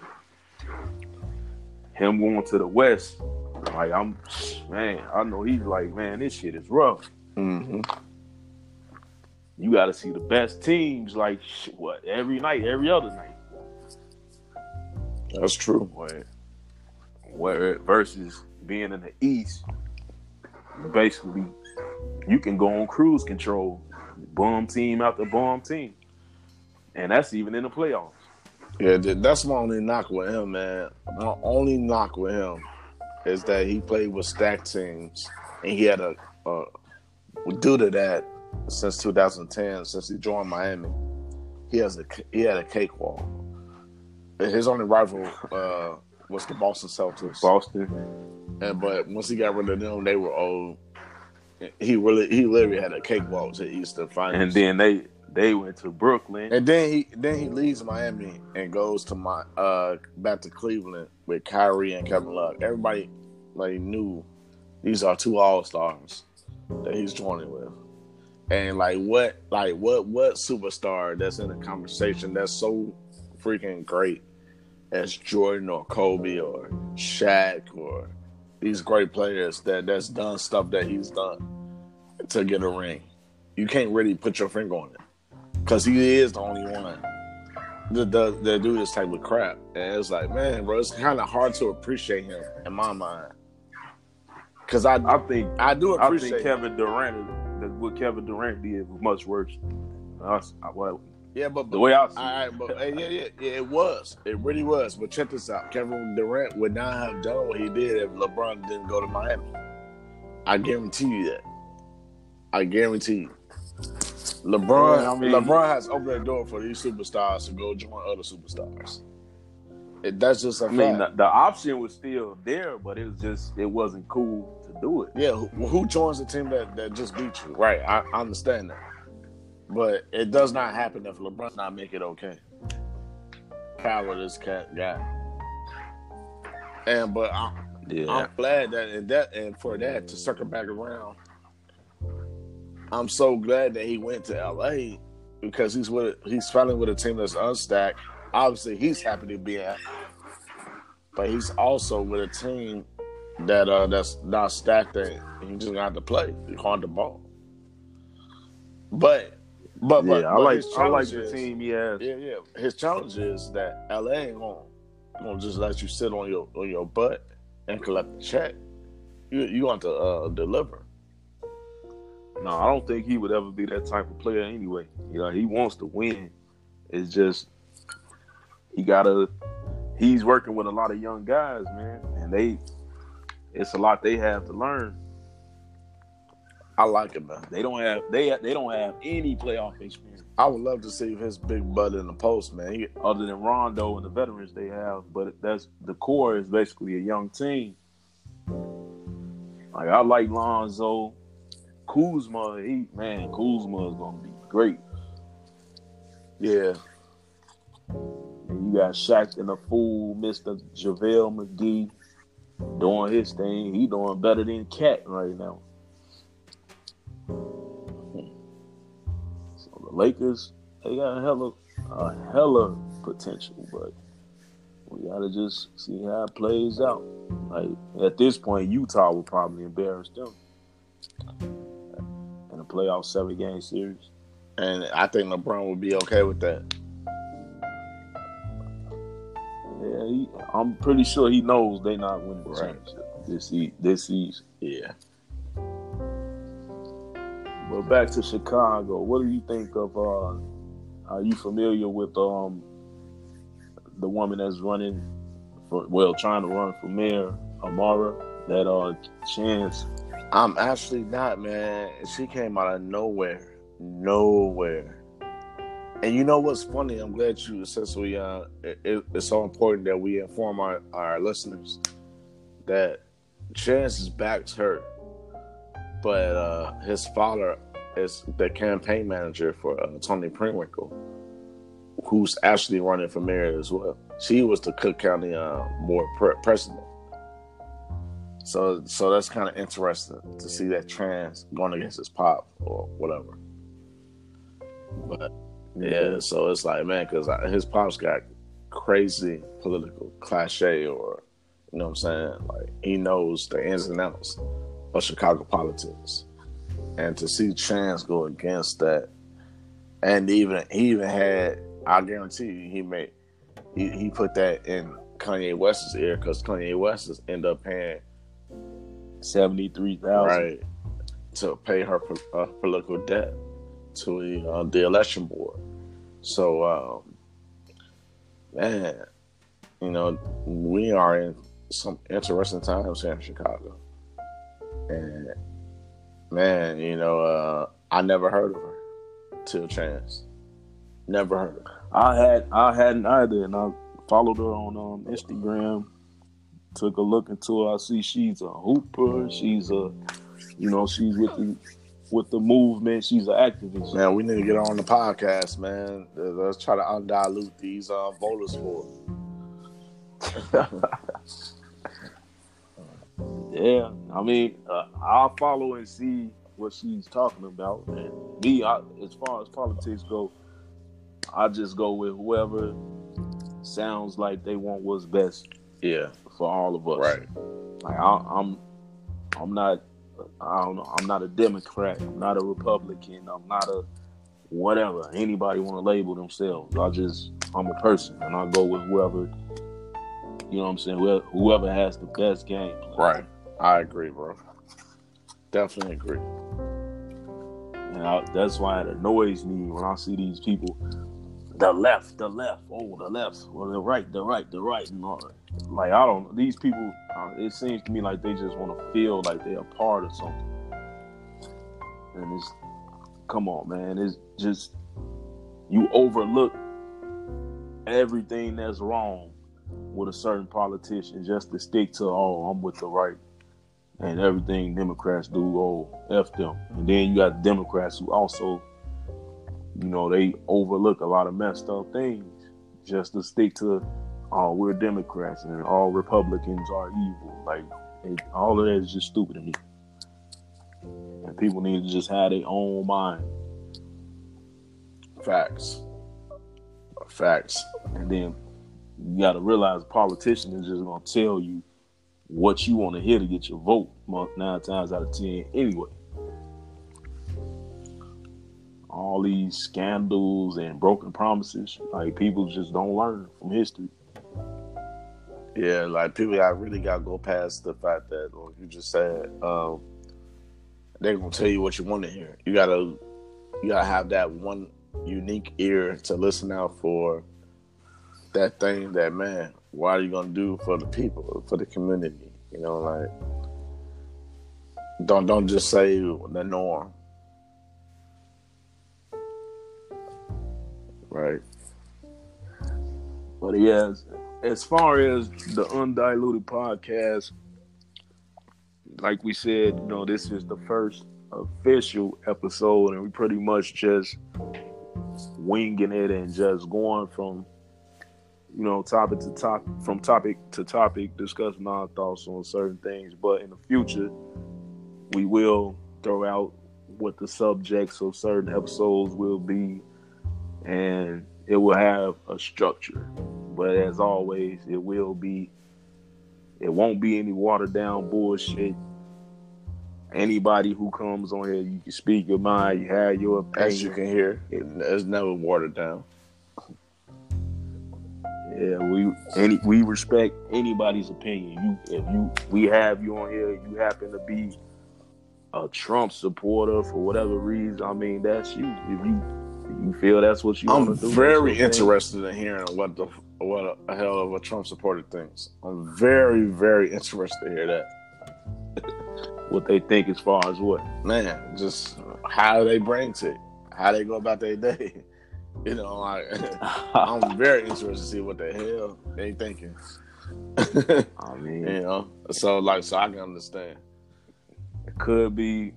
Him going to the West, like I'm, man, I know he's like, man, this shit is rough. Mm-hmm. You got to see the best teams, like what every night, every other night. That's true. where, where versus being in the East, basically you can go on cruise control, bum team after bum team, and that's even in the playoffs. Yeah, th- that's my only knock with him, man. My only knock with him is that he played with stacked teams and he had a uh, due to that, since 2010, since he joined Miami, he has a he had a cakewalk. His only rival uh, was the Boston Celtics. Boston. And but once he got rid of them, they were old. He really he literally had a cakewalk to Eastern Finals. And then they they went to Brooklyn. And then he then he leaves Miami and goes to my uh back to Cleveland with Kyrie and Kevin Love. Everybody like knew these are two all stars that he's joining with. And like what like what what superstar that's in a conversation that's so freaking great as Jordan or Kobe or Shaq or these great players that that's done stuff that he's done to get a ring. You can't really put your finger on it because he is the only one that, that, that do this type of crap. And it's like, man, bro, it's kind of hard to appreciate him in my mind. Because I, I think I do I appreciate think Kevin Durant that what Kevin Durant did was much worse. I, I, well, Yeah, but, the way I see all right, but hey, yeah, yeah, yeah, it was, it really was. But check this out: Kevin Durant would not have done what he did if LeBron didn't go to Miami. I guarantee you that. I guarantee you. LeBron, Yeah, I mean- LeBron has opened the door for these superstars to go join other superstars. It, that's just a I mean, the, the option was still there, but it was just it wasn't cool to do it. Yeah, who, who joins the team that, that just beat you? Right, I, I understand that. But it does not happen if LeBron not make it okay. Power this cat guy. And but I, Yeah, I'm glad that and that and for that to circle back around, I'm so glad that he went to LA because he's with he's finally with a team that's unstacked. Obviously, he's happy to be at, but he's also with a team that uh that's not stacked That he just got to play. On the ball. But but but, yeah. I but like I like the is- team he has. yeah, yeah. His challenge is that LA ain't gonna, gonna just let you sit on your on your butt and collect the check. You you want to uh, deliver. No, I don't think he would ever be that type of player anyway. You know, he wants to win. It's just he gotta. He's working with a lot of young guys, man, and they. It's a lot they have to learn. I like him. man. They don't have they they don't have any playoff experience I would love to see his big butt in the post, man. He, other than Rondo and the veterans they have. But that's the core is basically a young team. Like I like Lonzo, Kuzma. He man, Kuzma is gonna be great. yeah, And you got Shaq and the fool, Mr. JaVale McGee, doing his thing. He doing better than Cat right now. So the Lakers, they got a hella, a hella potential, but we gotta just see how it plays out. Like at this point, Utah will probably embarrass them in a playoff seven game series. and I think LeBron would be okay with that. Yeah, he, I'm pretty sure he knows they not winning the Right. championship this this season. Yeah, But back to Chicago, what do you think of? Uh, are you familiar with um the woman that's running for well trying to run for mayor, Amara? That uh chance. I'm actually not, man. She came out of nowhere, nowhere. And you know what's funny? I'm glad you since we uh, it, it- it's so important that we inform our our listeners that Chance's back's her, but uh, his father is the campaign manager for uh, Toni Preckwinkle, who's actually running for mayor as well. She was the Cook County uh, board pre- president. So, so that's kind of interesting to see that Chance going against his pop or whatever. But yeah, so it's like man, because his pops got crazy political cliche, or you know what I'm saying? Like he knows the ins and outs of Chicago politics, and to see Chance go against that, and even he even had, I guarantee you, he made he, he put that in Kanye West's ear because Kanye West is end up paying Seventy three thousand. right to pay her uh, political debt to the, uh, the election board. So, um, man, you know, we are in some interesting times here in Chicago, and Man, you know, uh, I never heard of her till Chance. Never heard of her. I had I hadn't either, and I followed her on um, Instagram. Took a look into her. I see she's a hooper. She's a, you know, she's with the with the movement. She's an activist. Man, we need to get her on the podcast, man. Let's try to undilute these uh, voters for. yeah, I mean, uh, I'll follow and see what she's talking about. And me, I, as far as politics go, I just go with whoever sounds like they want what's best. Yeah, for all of us. Right. Like I, I'm, I'm not. I don't know. I'm not a Democrat. I'm not a Republican. I'm not a whatever anybody want to label themselves. I just I'm a person, and I go with whoever. You know what I'm saying? Whoever, whoever has the best game. Right. I agree, bro. Definitely agree. And I, that's why it annoys me when I see these people the left, the left, oh, the left, or the right, the right, the right, and all that. Like I don't. These people, uh, it seems to me like they just want to feel like they're a part of something. And it's, come on, man, it's just you overlook everything that's wrong with a certain politician just to stick to, oh, I'm with the right, and everything Democrats do, oh, f them. And then you got Democrats who also you know, they overlook a lot of messed up things just to stick to, oh, we're Democrats and all Republicans are evil. Like, it, all of that is just stupid to me. And people need to just have their own mind. Facts. Facts. And then you got to realize a politician is just going to tell you what you want to hear to get your vote nine times out of ten anyway all these scandals and broken promises. Like people just don't learn from history. Yeah, like people, I really got to go past the fact that, like you just said, um, they're gonna tell you what you want to hear. You gotta, you gotta have that one unique ear to listen out for that thing that man. What are you gonna do for the people, for the community? You know, like don't don't just say the norm. Right. But yes, as far as the undiluted podcast, like we said, you know, this is the first official episode, and we pretty much just winging it and just going from you know topic to topic from topic to topic discussing our thoughts on certain things but in the future we will throw out what the subjects of certain episodes will be and it will have a structure. But as always, it will be it won't be any watered down bullshit. Anybody who comes on here, you can speak your mind, you have your opinion. As you can hear, it's never watered down. Yeah, we any we respect anybody's opinion. You if you we have you on here, you happen to be a Trump supporter for whatever reason. I mean, that's you. If you you feel that's what you I'm do, very interested in hearing what the what a hell of a Trump supporter thinks. I'm very very interested to hear that. what they think as far as what? Man, just how they brain tick, how they go about their day. You know, like I'm very interested to see what the hell they thinking. I mean, you know, so like, so I can understand. It could be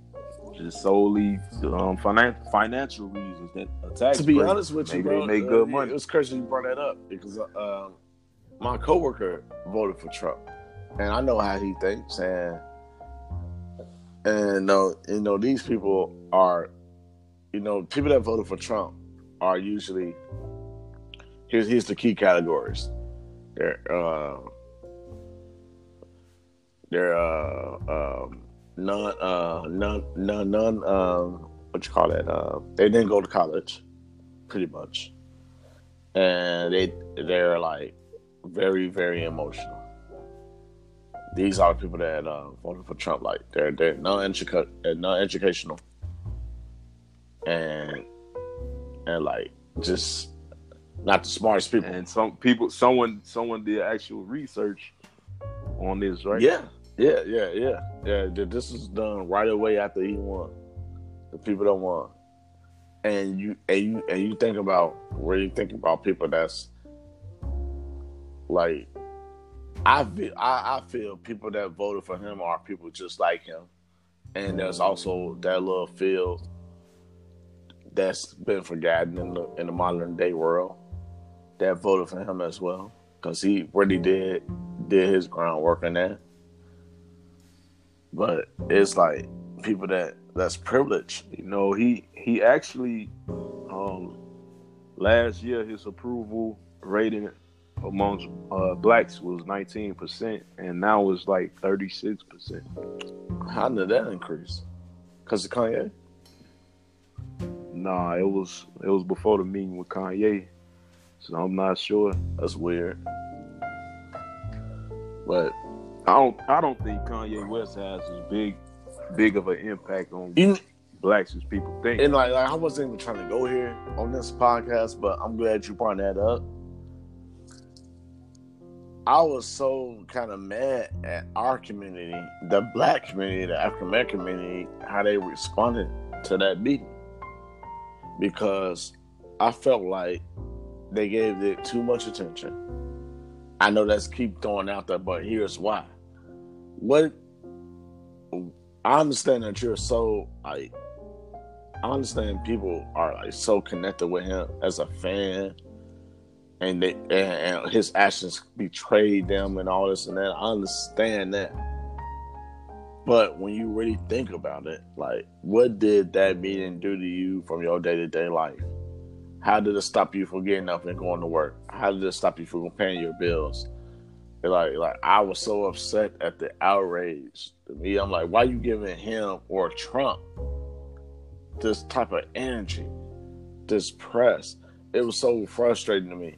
just solely um, finan- financial reasons that attack. To be honest with you, bro, they make good uh, money. It was crazy you brought that up because uh, my coworker voted for Trump, and I know how he thinks, and and uh, you know these people are, you know, people that voted for Trump are usually here's here's the key categories. They're uh, they're uh, um, none, uh, none, none. Um, what you call it? Uh, they didn't go to college, pretty much, and they they're like very, very emotional. These are the people that uh, voted for Trump. Like they're they're non non educational, and and like just not the smartest people. And some people, someone, someone did actual research on this, right? Yeah, Yeah, yeah, yeah, yeah. This is done right away after he won. The people don't want, and you and you and you think about where you think about people that's like I feel I, I feel people that voted for him are people just like him, and there's also that little field that's been forgotten in the in the modern day world that voted for him as well because he really did did his groundwork in that. But it's like people that that's privileged. You know, he he actually um last year his approval rating amongst uh, blacks was 19% and now it's like 36%. How did that increase? Cuz of Kanye? Nah, it was it was before the meeting with Kanye. So I'm not sure. That's weird. But I don't I don't think Kanye West has as big big of an impact on you, blacks as people think. And like, like I wasn't even trying to go here on this podcast, but I'm glad you brought that up. I was so kind of mad at our community, the black community, the African American community, how they responded to that meeting. Because I felt like they gave it too much attention. I know that's keep throwing out there, but here's why. What I understand that you're so like I understand people are like so connected with him as a fan and they and, and his actions betrayed them and all this and that. I understand that. But when you really think about it, like what did that meeting do to you from your day to day life? How did it stop you from getting up and going to work? How did it stop you from paying your bills? like, like I was so upset at the outrage. To me, I'm like, why you giving him or Trump this type of energy, this press? It was so frustrating to me.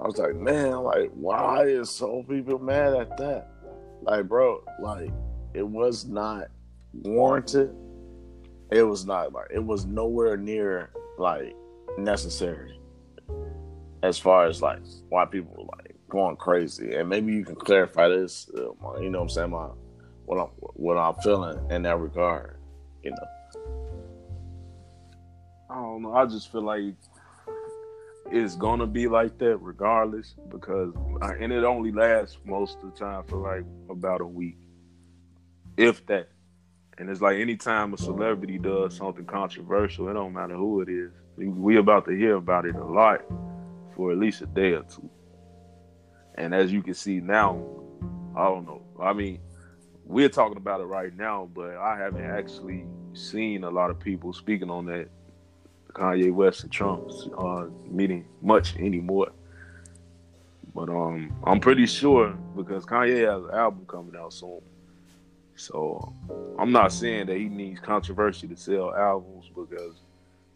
I was like, man, like, why is so people mad at that? Like, bro, like, it was not warranted. It was not like it was nowhere near like necessary as far as like why people were like going crazy. And maybe you can clarify this. Uh, you know what I'm saying? My what I'm what I'm feeling in that regard. You know. I don't know. I just feel like it's gonna be like that regardless because and it only lasts most of the time for like about a week if that and it's like anytime a celebrity does something controversial it don't matter who it is we about to hear about it a lot for at least a day or two and as you can see now i don't know i mean we're talking about it right now but i haven't actually seen a lot of people speaking on that Kanye West and Trump's uh, meeting much anymore. But um, I'm pretty sure because Kanye has an album coming out soon. So I'm not saying that he needs controversy to sell albums because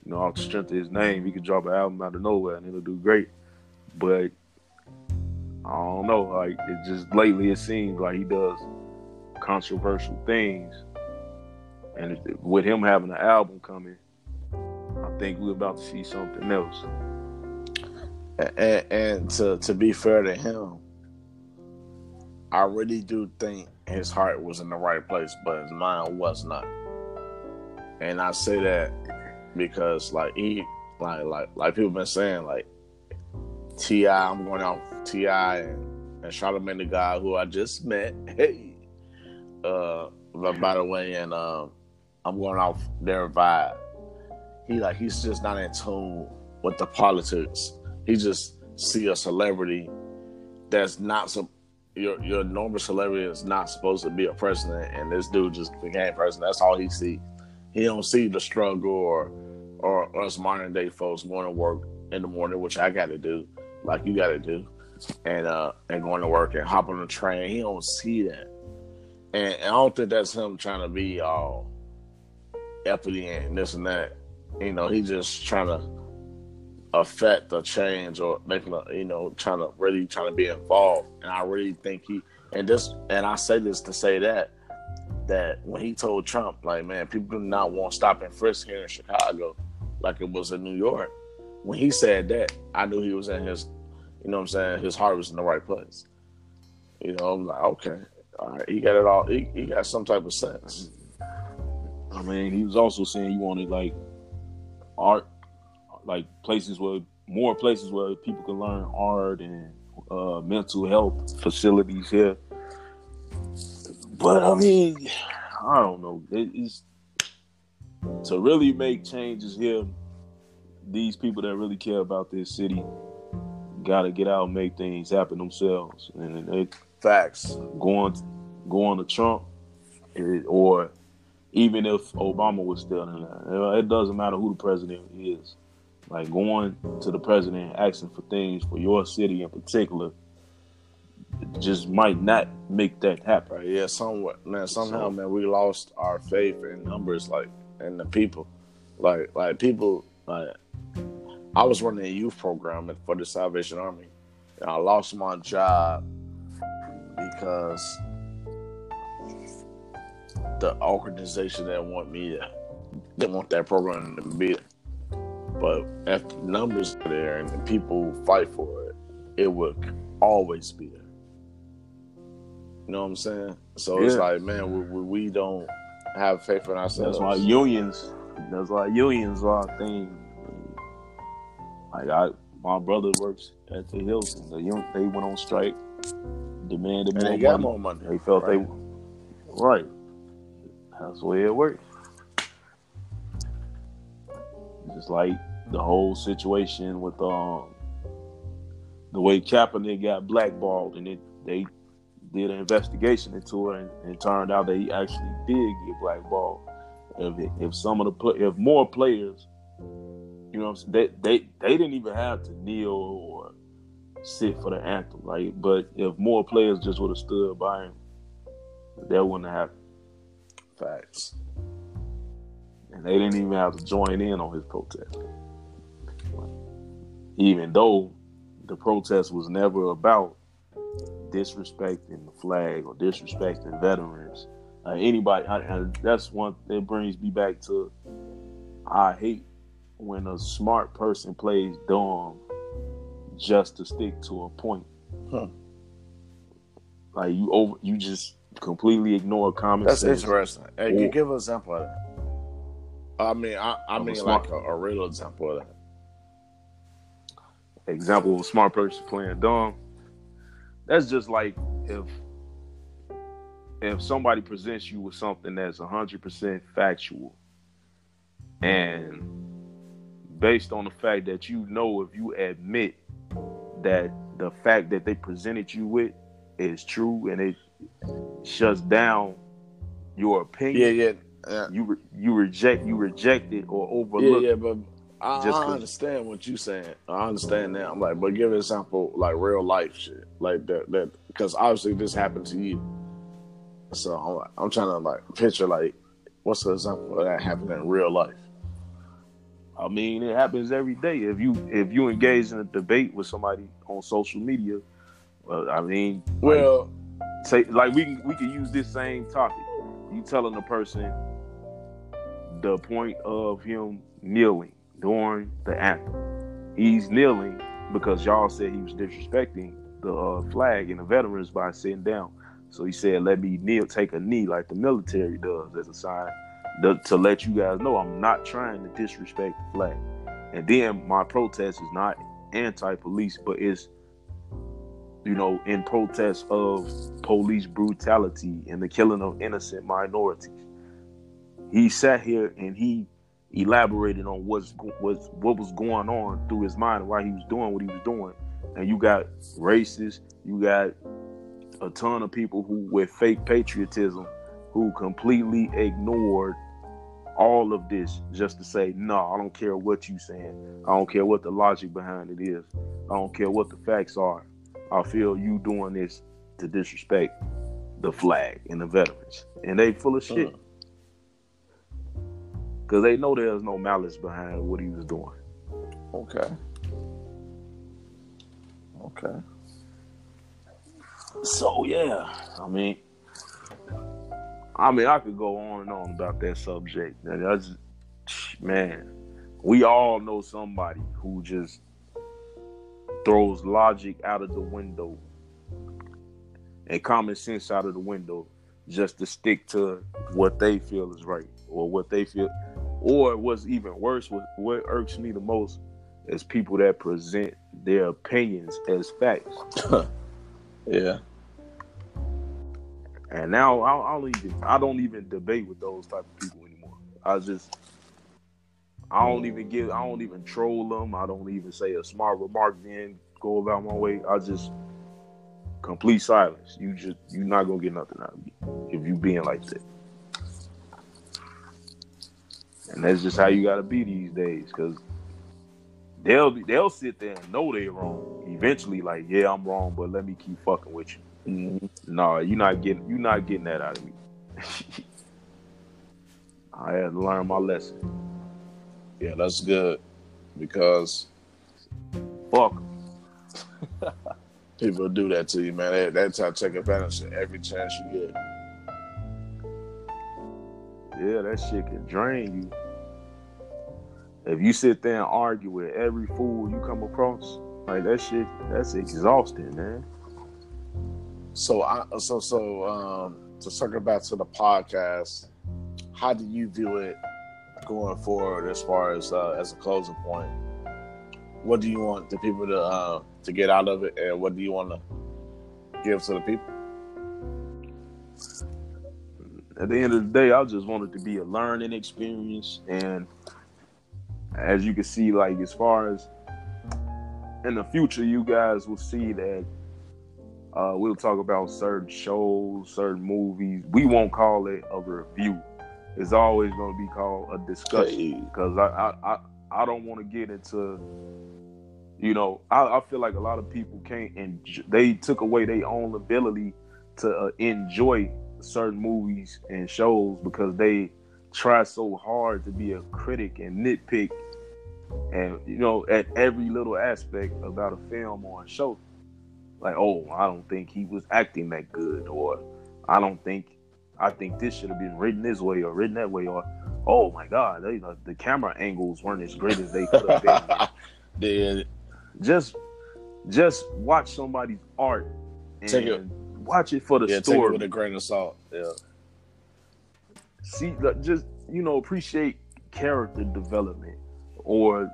you know off the strength of his name, he could drop an album out of nowhere and it'll do great. But I don't know, like it just lately it seems like he does controversial things, and with him having an album coming, I think we're about to see something else. And, and to to be fair to him, I really do think his heart was in the right place, but his mind was not. And I say that because like he like like like people been saying like T.I. I'm going out T.I. and, and Charlamagne the guy who I just met. Hey. Uh by the way, and um I'm going off their vibe he like he's just not in tune with the politics. He just see a celebrity that's not so your your normal celebrity is not supposed to be a president, and this dude just became president. That's all he see. He don't see the struggle or or us modern day folks going to work in the morning, which I got to do, like you got to do, and uh and going to work and hop on the train. He don't see that, and, and I don't think that's him trying to be all uppity and this and that you know, he's just trying to affect the change or making a, you know, trying to really trying to be involved. And I really think he, and this, and I say this to say that, that when he told Trump, like, man, people do not want stop and frisk here in Chicago, like it was in New York. When he said that, I knew he was in his, you know what I'm saying, his heart was in the right place. You know, I'm like, okay. all right, he got it all. He, he got some type of sense. I mean, he was also saying he wanted like art, like places where more places where people can learn art and uh, mental health facilities here. But I mean, I don't know. It's to really make changes here. These people that really care about this city got to get out and make things happen themselves. And they Facts. going going to Trump, it, or even if Obama was still in there, it doesn't matter who the president is. Like going to the president asking for things for your city in particular, just might not make that happen. Right. Yeah. Somewhat. Man. Somehow, So- man, we lost our faith in numbers, like in the people. Like, like people. Like, I was running a youth program for the Salvation Army, and I lost my job because the organization didn't want me to, didn't want that program to be. But if the numbers are there and the people fight for it, it would always be there. You know what I'm saying? So it's like, man, we, we, we don't have faith in ourselves. That's why unions. That's why unions are a thing. Like I, my brother works at the Hilton. The un- they went on strike, demanded and more they got money. more money. They felt right? they right. That's the way it works. Just like the whole situation with um the way Kaepernick got blackballed, and it they did an investigation into it, and, it turned out that he actually did get blackballed. If if some of the play, if more players, you know, they they they didn't even have to kneel or sit for the anthem, right? But if more players just would have stood by him, that wouldn't have. Facts. And they didn't even have to join in on his protest. Even though the protest was never about disrespecting the flag or disrespecting veterans. Uh, anybody, I, I, that's one that brings me back to I hate when a smart person plays dumb just to stick to a point. Huh. Like you over, you just completely ignore common That's sense. interesting. Hey, Or- gi- give an example of that. I mean, I, I mean, like a, a real example of that. Example of a smart person playing dumb. That's just like if if somebody presents you with something that's hundred percent factual, and based on the fact that you know if you admit that the fact that they presented you with is true and it shuts down your opinion, Yeah, yeah, yeah. you re- you reject you reject it or overlook Yeah, yeah, but I, Just I understand what you're saying. I understand that. I'm like, but give an example, like real life shit, like that. That because obviously this happened to you. So I'm, like, I'm trying to like picture like what's the example of that happening in real life. I mean, it happens every day. If you if you engage in a debate with somebody on social media, well, I mean, like, Well, say like we can we can use this same topic. You telling the person the point of him kneeling during the anthem. He's kneeling because y'all said he was disrespecting the uh, flag and the veterans by sitting down. So he said, "Let me kneel, take a knee like the military does as a sign to, to let you guys know I'm not trying to disrespect the flag." And then my protest is not anti-police, but it's you know in protest of police brutality and the killing of innocent minorities. He sat here and he elaborated on what's what's what was going on through his mind and why he was doing what he was doing. And you got racists, you got a ton of people who with fake patriotism who completely ignored all of this just to say, no, I don't care what you saying. I don't care what the logic behind it is. I don't care what the facts are. I feel you doing this to disrespect the flag and the veterans. And they full of shit. Because they know there's no malice behind what he was doing. okay, okay. So yeah, I mean, I mean, I could go on and on about that subject. And just, man, we all know somebody who just throws logic out of the window and common sense out of the window just to stick to what they feel is right or what they feel or what's even worse what, what irks me the most is people that present their opinions as facts. Yeah. And now I, I don't even i don't even debate with those type of people anymore. I just i don't even give i don't even troll them. I don't even say a smart remark then go about my way. I just complete silence. You just you're not gonna get nothing out of me if you being like that. And that's just how you gotta be these days, cause they'll be, they'll sit there and know they're wrong. Eventually, like, yeah, I'm wrong, but let me keep fucking with you. Mm-hmm. No, you're not getting you're not getting that out of me. I had to learn my lesson. Yeah, that's good because fuck. People do that to you, man. They, that's how take advantage of every chance you get. Yeah, that shit can drain you. If you sit there and argue with every fool you come across, like that shit, that's exhausting, man. So, I, so, so, um, to circle back to the podcast, how do you view it going forward as far as uh, as a closing point? What do you want the people to uh, to get out of it, and what do you want to give to the people? At the end of the day, I just want it to be a learning experience, and as you can see, like as far as in the future, you guys will see that uh, we'll talk about certain shows, certain movies. We won't call it a review. It's always going to be called a discussion because I, I, I I don't want to get into you know, I, I, feel like a lot of people can't, and they took away their own ability to uh, enjoy certain movies and shows because they try so hard to be a critic and nitpick, and you know, at every little aspect about a film or a show. Like, oh, I don't think he was acting that good, or I don't think, I think this should have been written this way or written that way, or oh my God, they, the camera angles weren't as great as they could have been. just just watch somebody's art and take it, watch it for the yeah, story. Take it with a grain of salt. Yeah. See, just you know, appreciate character development, or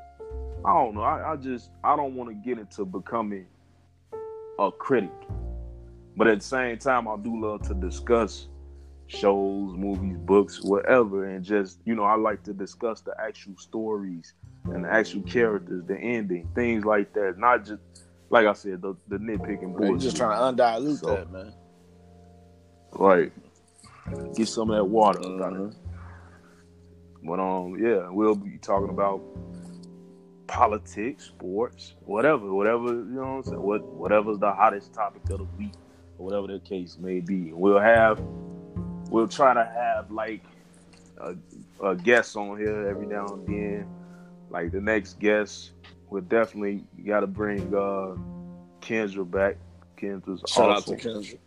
I don't know. I, I just I don't want to get into becoming a critic, but at the same time, I do love to discuss shows, movies, books, whatever, and just you know, I like to discuss the actual stories and the actual characters, the ending, things like that. Not just like I said, the, the nitpicking bullshit. just trying to undilute so, that, man. Right. Get some of that water. Mm-hmm. But um, yeah, we'll be talking about politics, sports, whatever, whatever you know what I'm saying. What whatever's the hottest topic of the week, or whatever the case may be. We'll have, we'll try to have like a, a guest on here every now and then like the next guest, we definitely got to bring uh, Kendra back. Kendra's shout awesome. out to Kendra.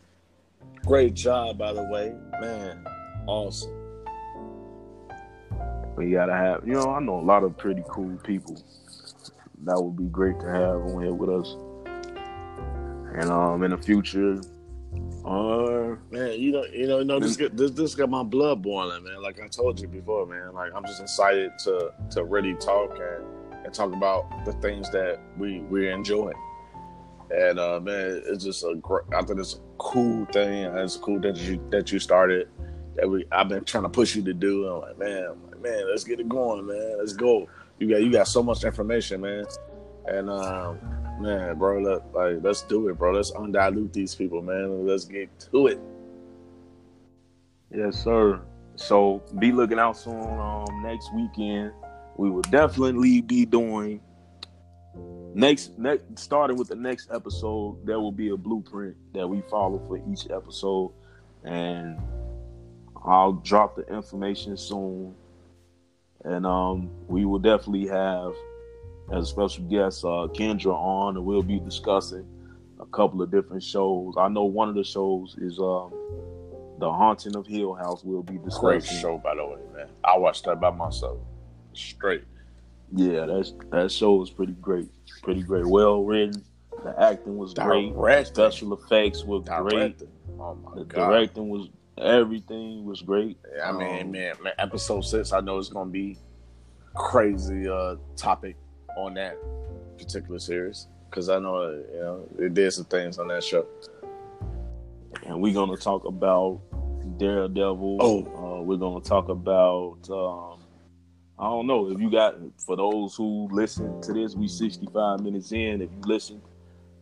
Great job, by the way, man. Awesome. We gotta have, you know, I know a lot of pretty cool people. That would be great to have on here with us. And um, in the future, or man, you know, you know, you know, this this this got my blood boiling, man. Like I told you before, man. Like I'm just excited to to really talk and and talk about the things that we we're enjoying. And uh, man, it's just a great. I think it's a cool thing. It's cool that you that you started. That we I've been trying to push you to do. And I'm like, man, I'm like, man, let's get it going, man. Let's go. You got you got so much information, man. And um, Man, bro, let, like let's do it, bro. Let's undilute these people, man. Let's get to it. Yes, sir. So be looking out soon. Um, next weekend we will definitely be doing next next starting with the next episode. There will be a blueprint that we follow for each episode, and I'll drop the information soon. And um, we will definitely have as a special guest, uh, Kendra on, and we'll be discussing a couple of different shows. I know one of the shows is um, the Haunting of Hill House. We'll be discussing. Great show, by the way, man. I watched that by myself. Straight. Yeah, that's that show was pretty great. Pretty great. Well written. The acting was Directed. great. Special effects were Directed. great. Oh my The god! directing was everything was great. I mean, Um, man, man, episode six. I know it's gonna be crazy uh topic on that particular series because I know uh, you know it did some things on that show. and we're gonna talk about Daredevil. Oh. uh, we're gonna talk about. Um, I don't know if you got for those who listen to this. We 65 minutes in. If you listen,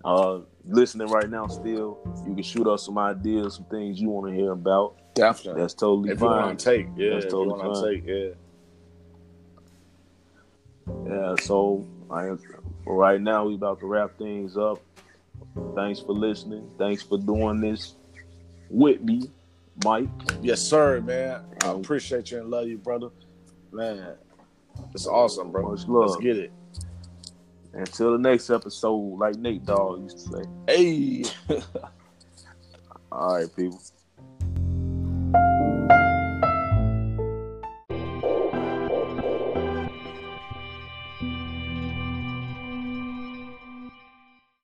uh, listening right now, still, you can shoot us some ideas, some things you want to hear about. Definitely. That's totally if you fine. want to take, yeah, That's if totally you want fine. take, yeah. Yeah, so I for right now we about to wrap things up. Thanks for listening. Thanks for doing this with me, Mike. Yes, sir, man. I Um, appreciate you and love you, brother. Man, it's awesome, bro. Much love. Let's get it. Until the next episode, like Nate Dogg used to say. Hey. All right, people.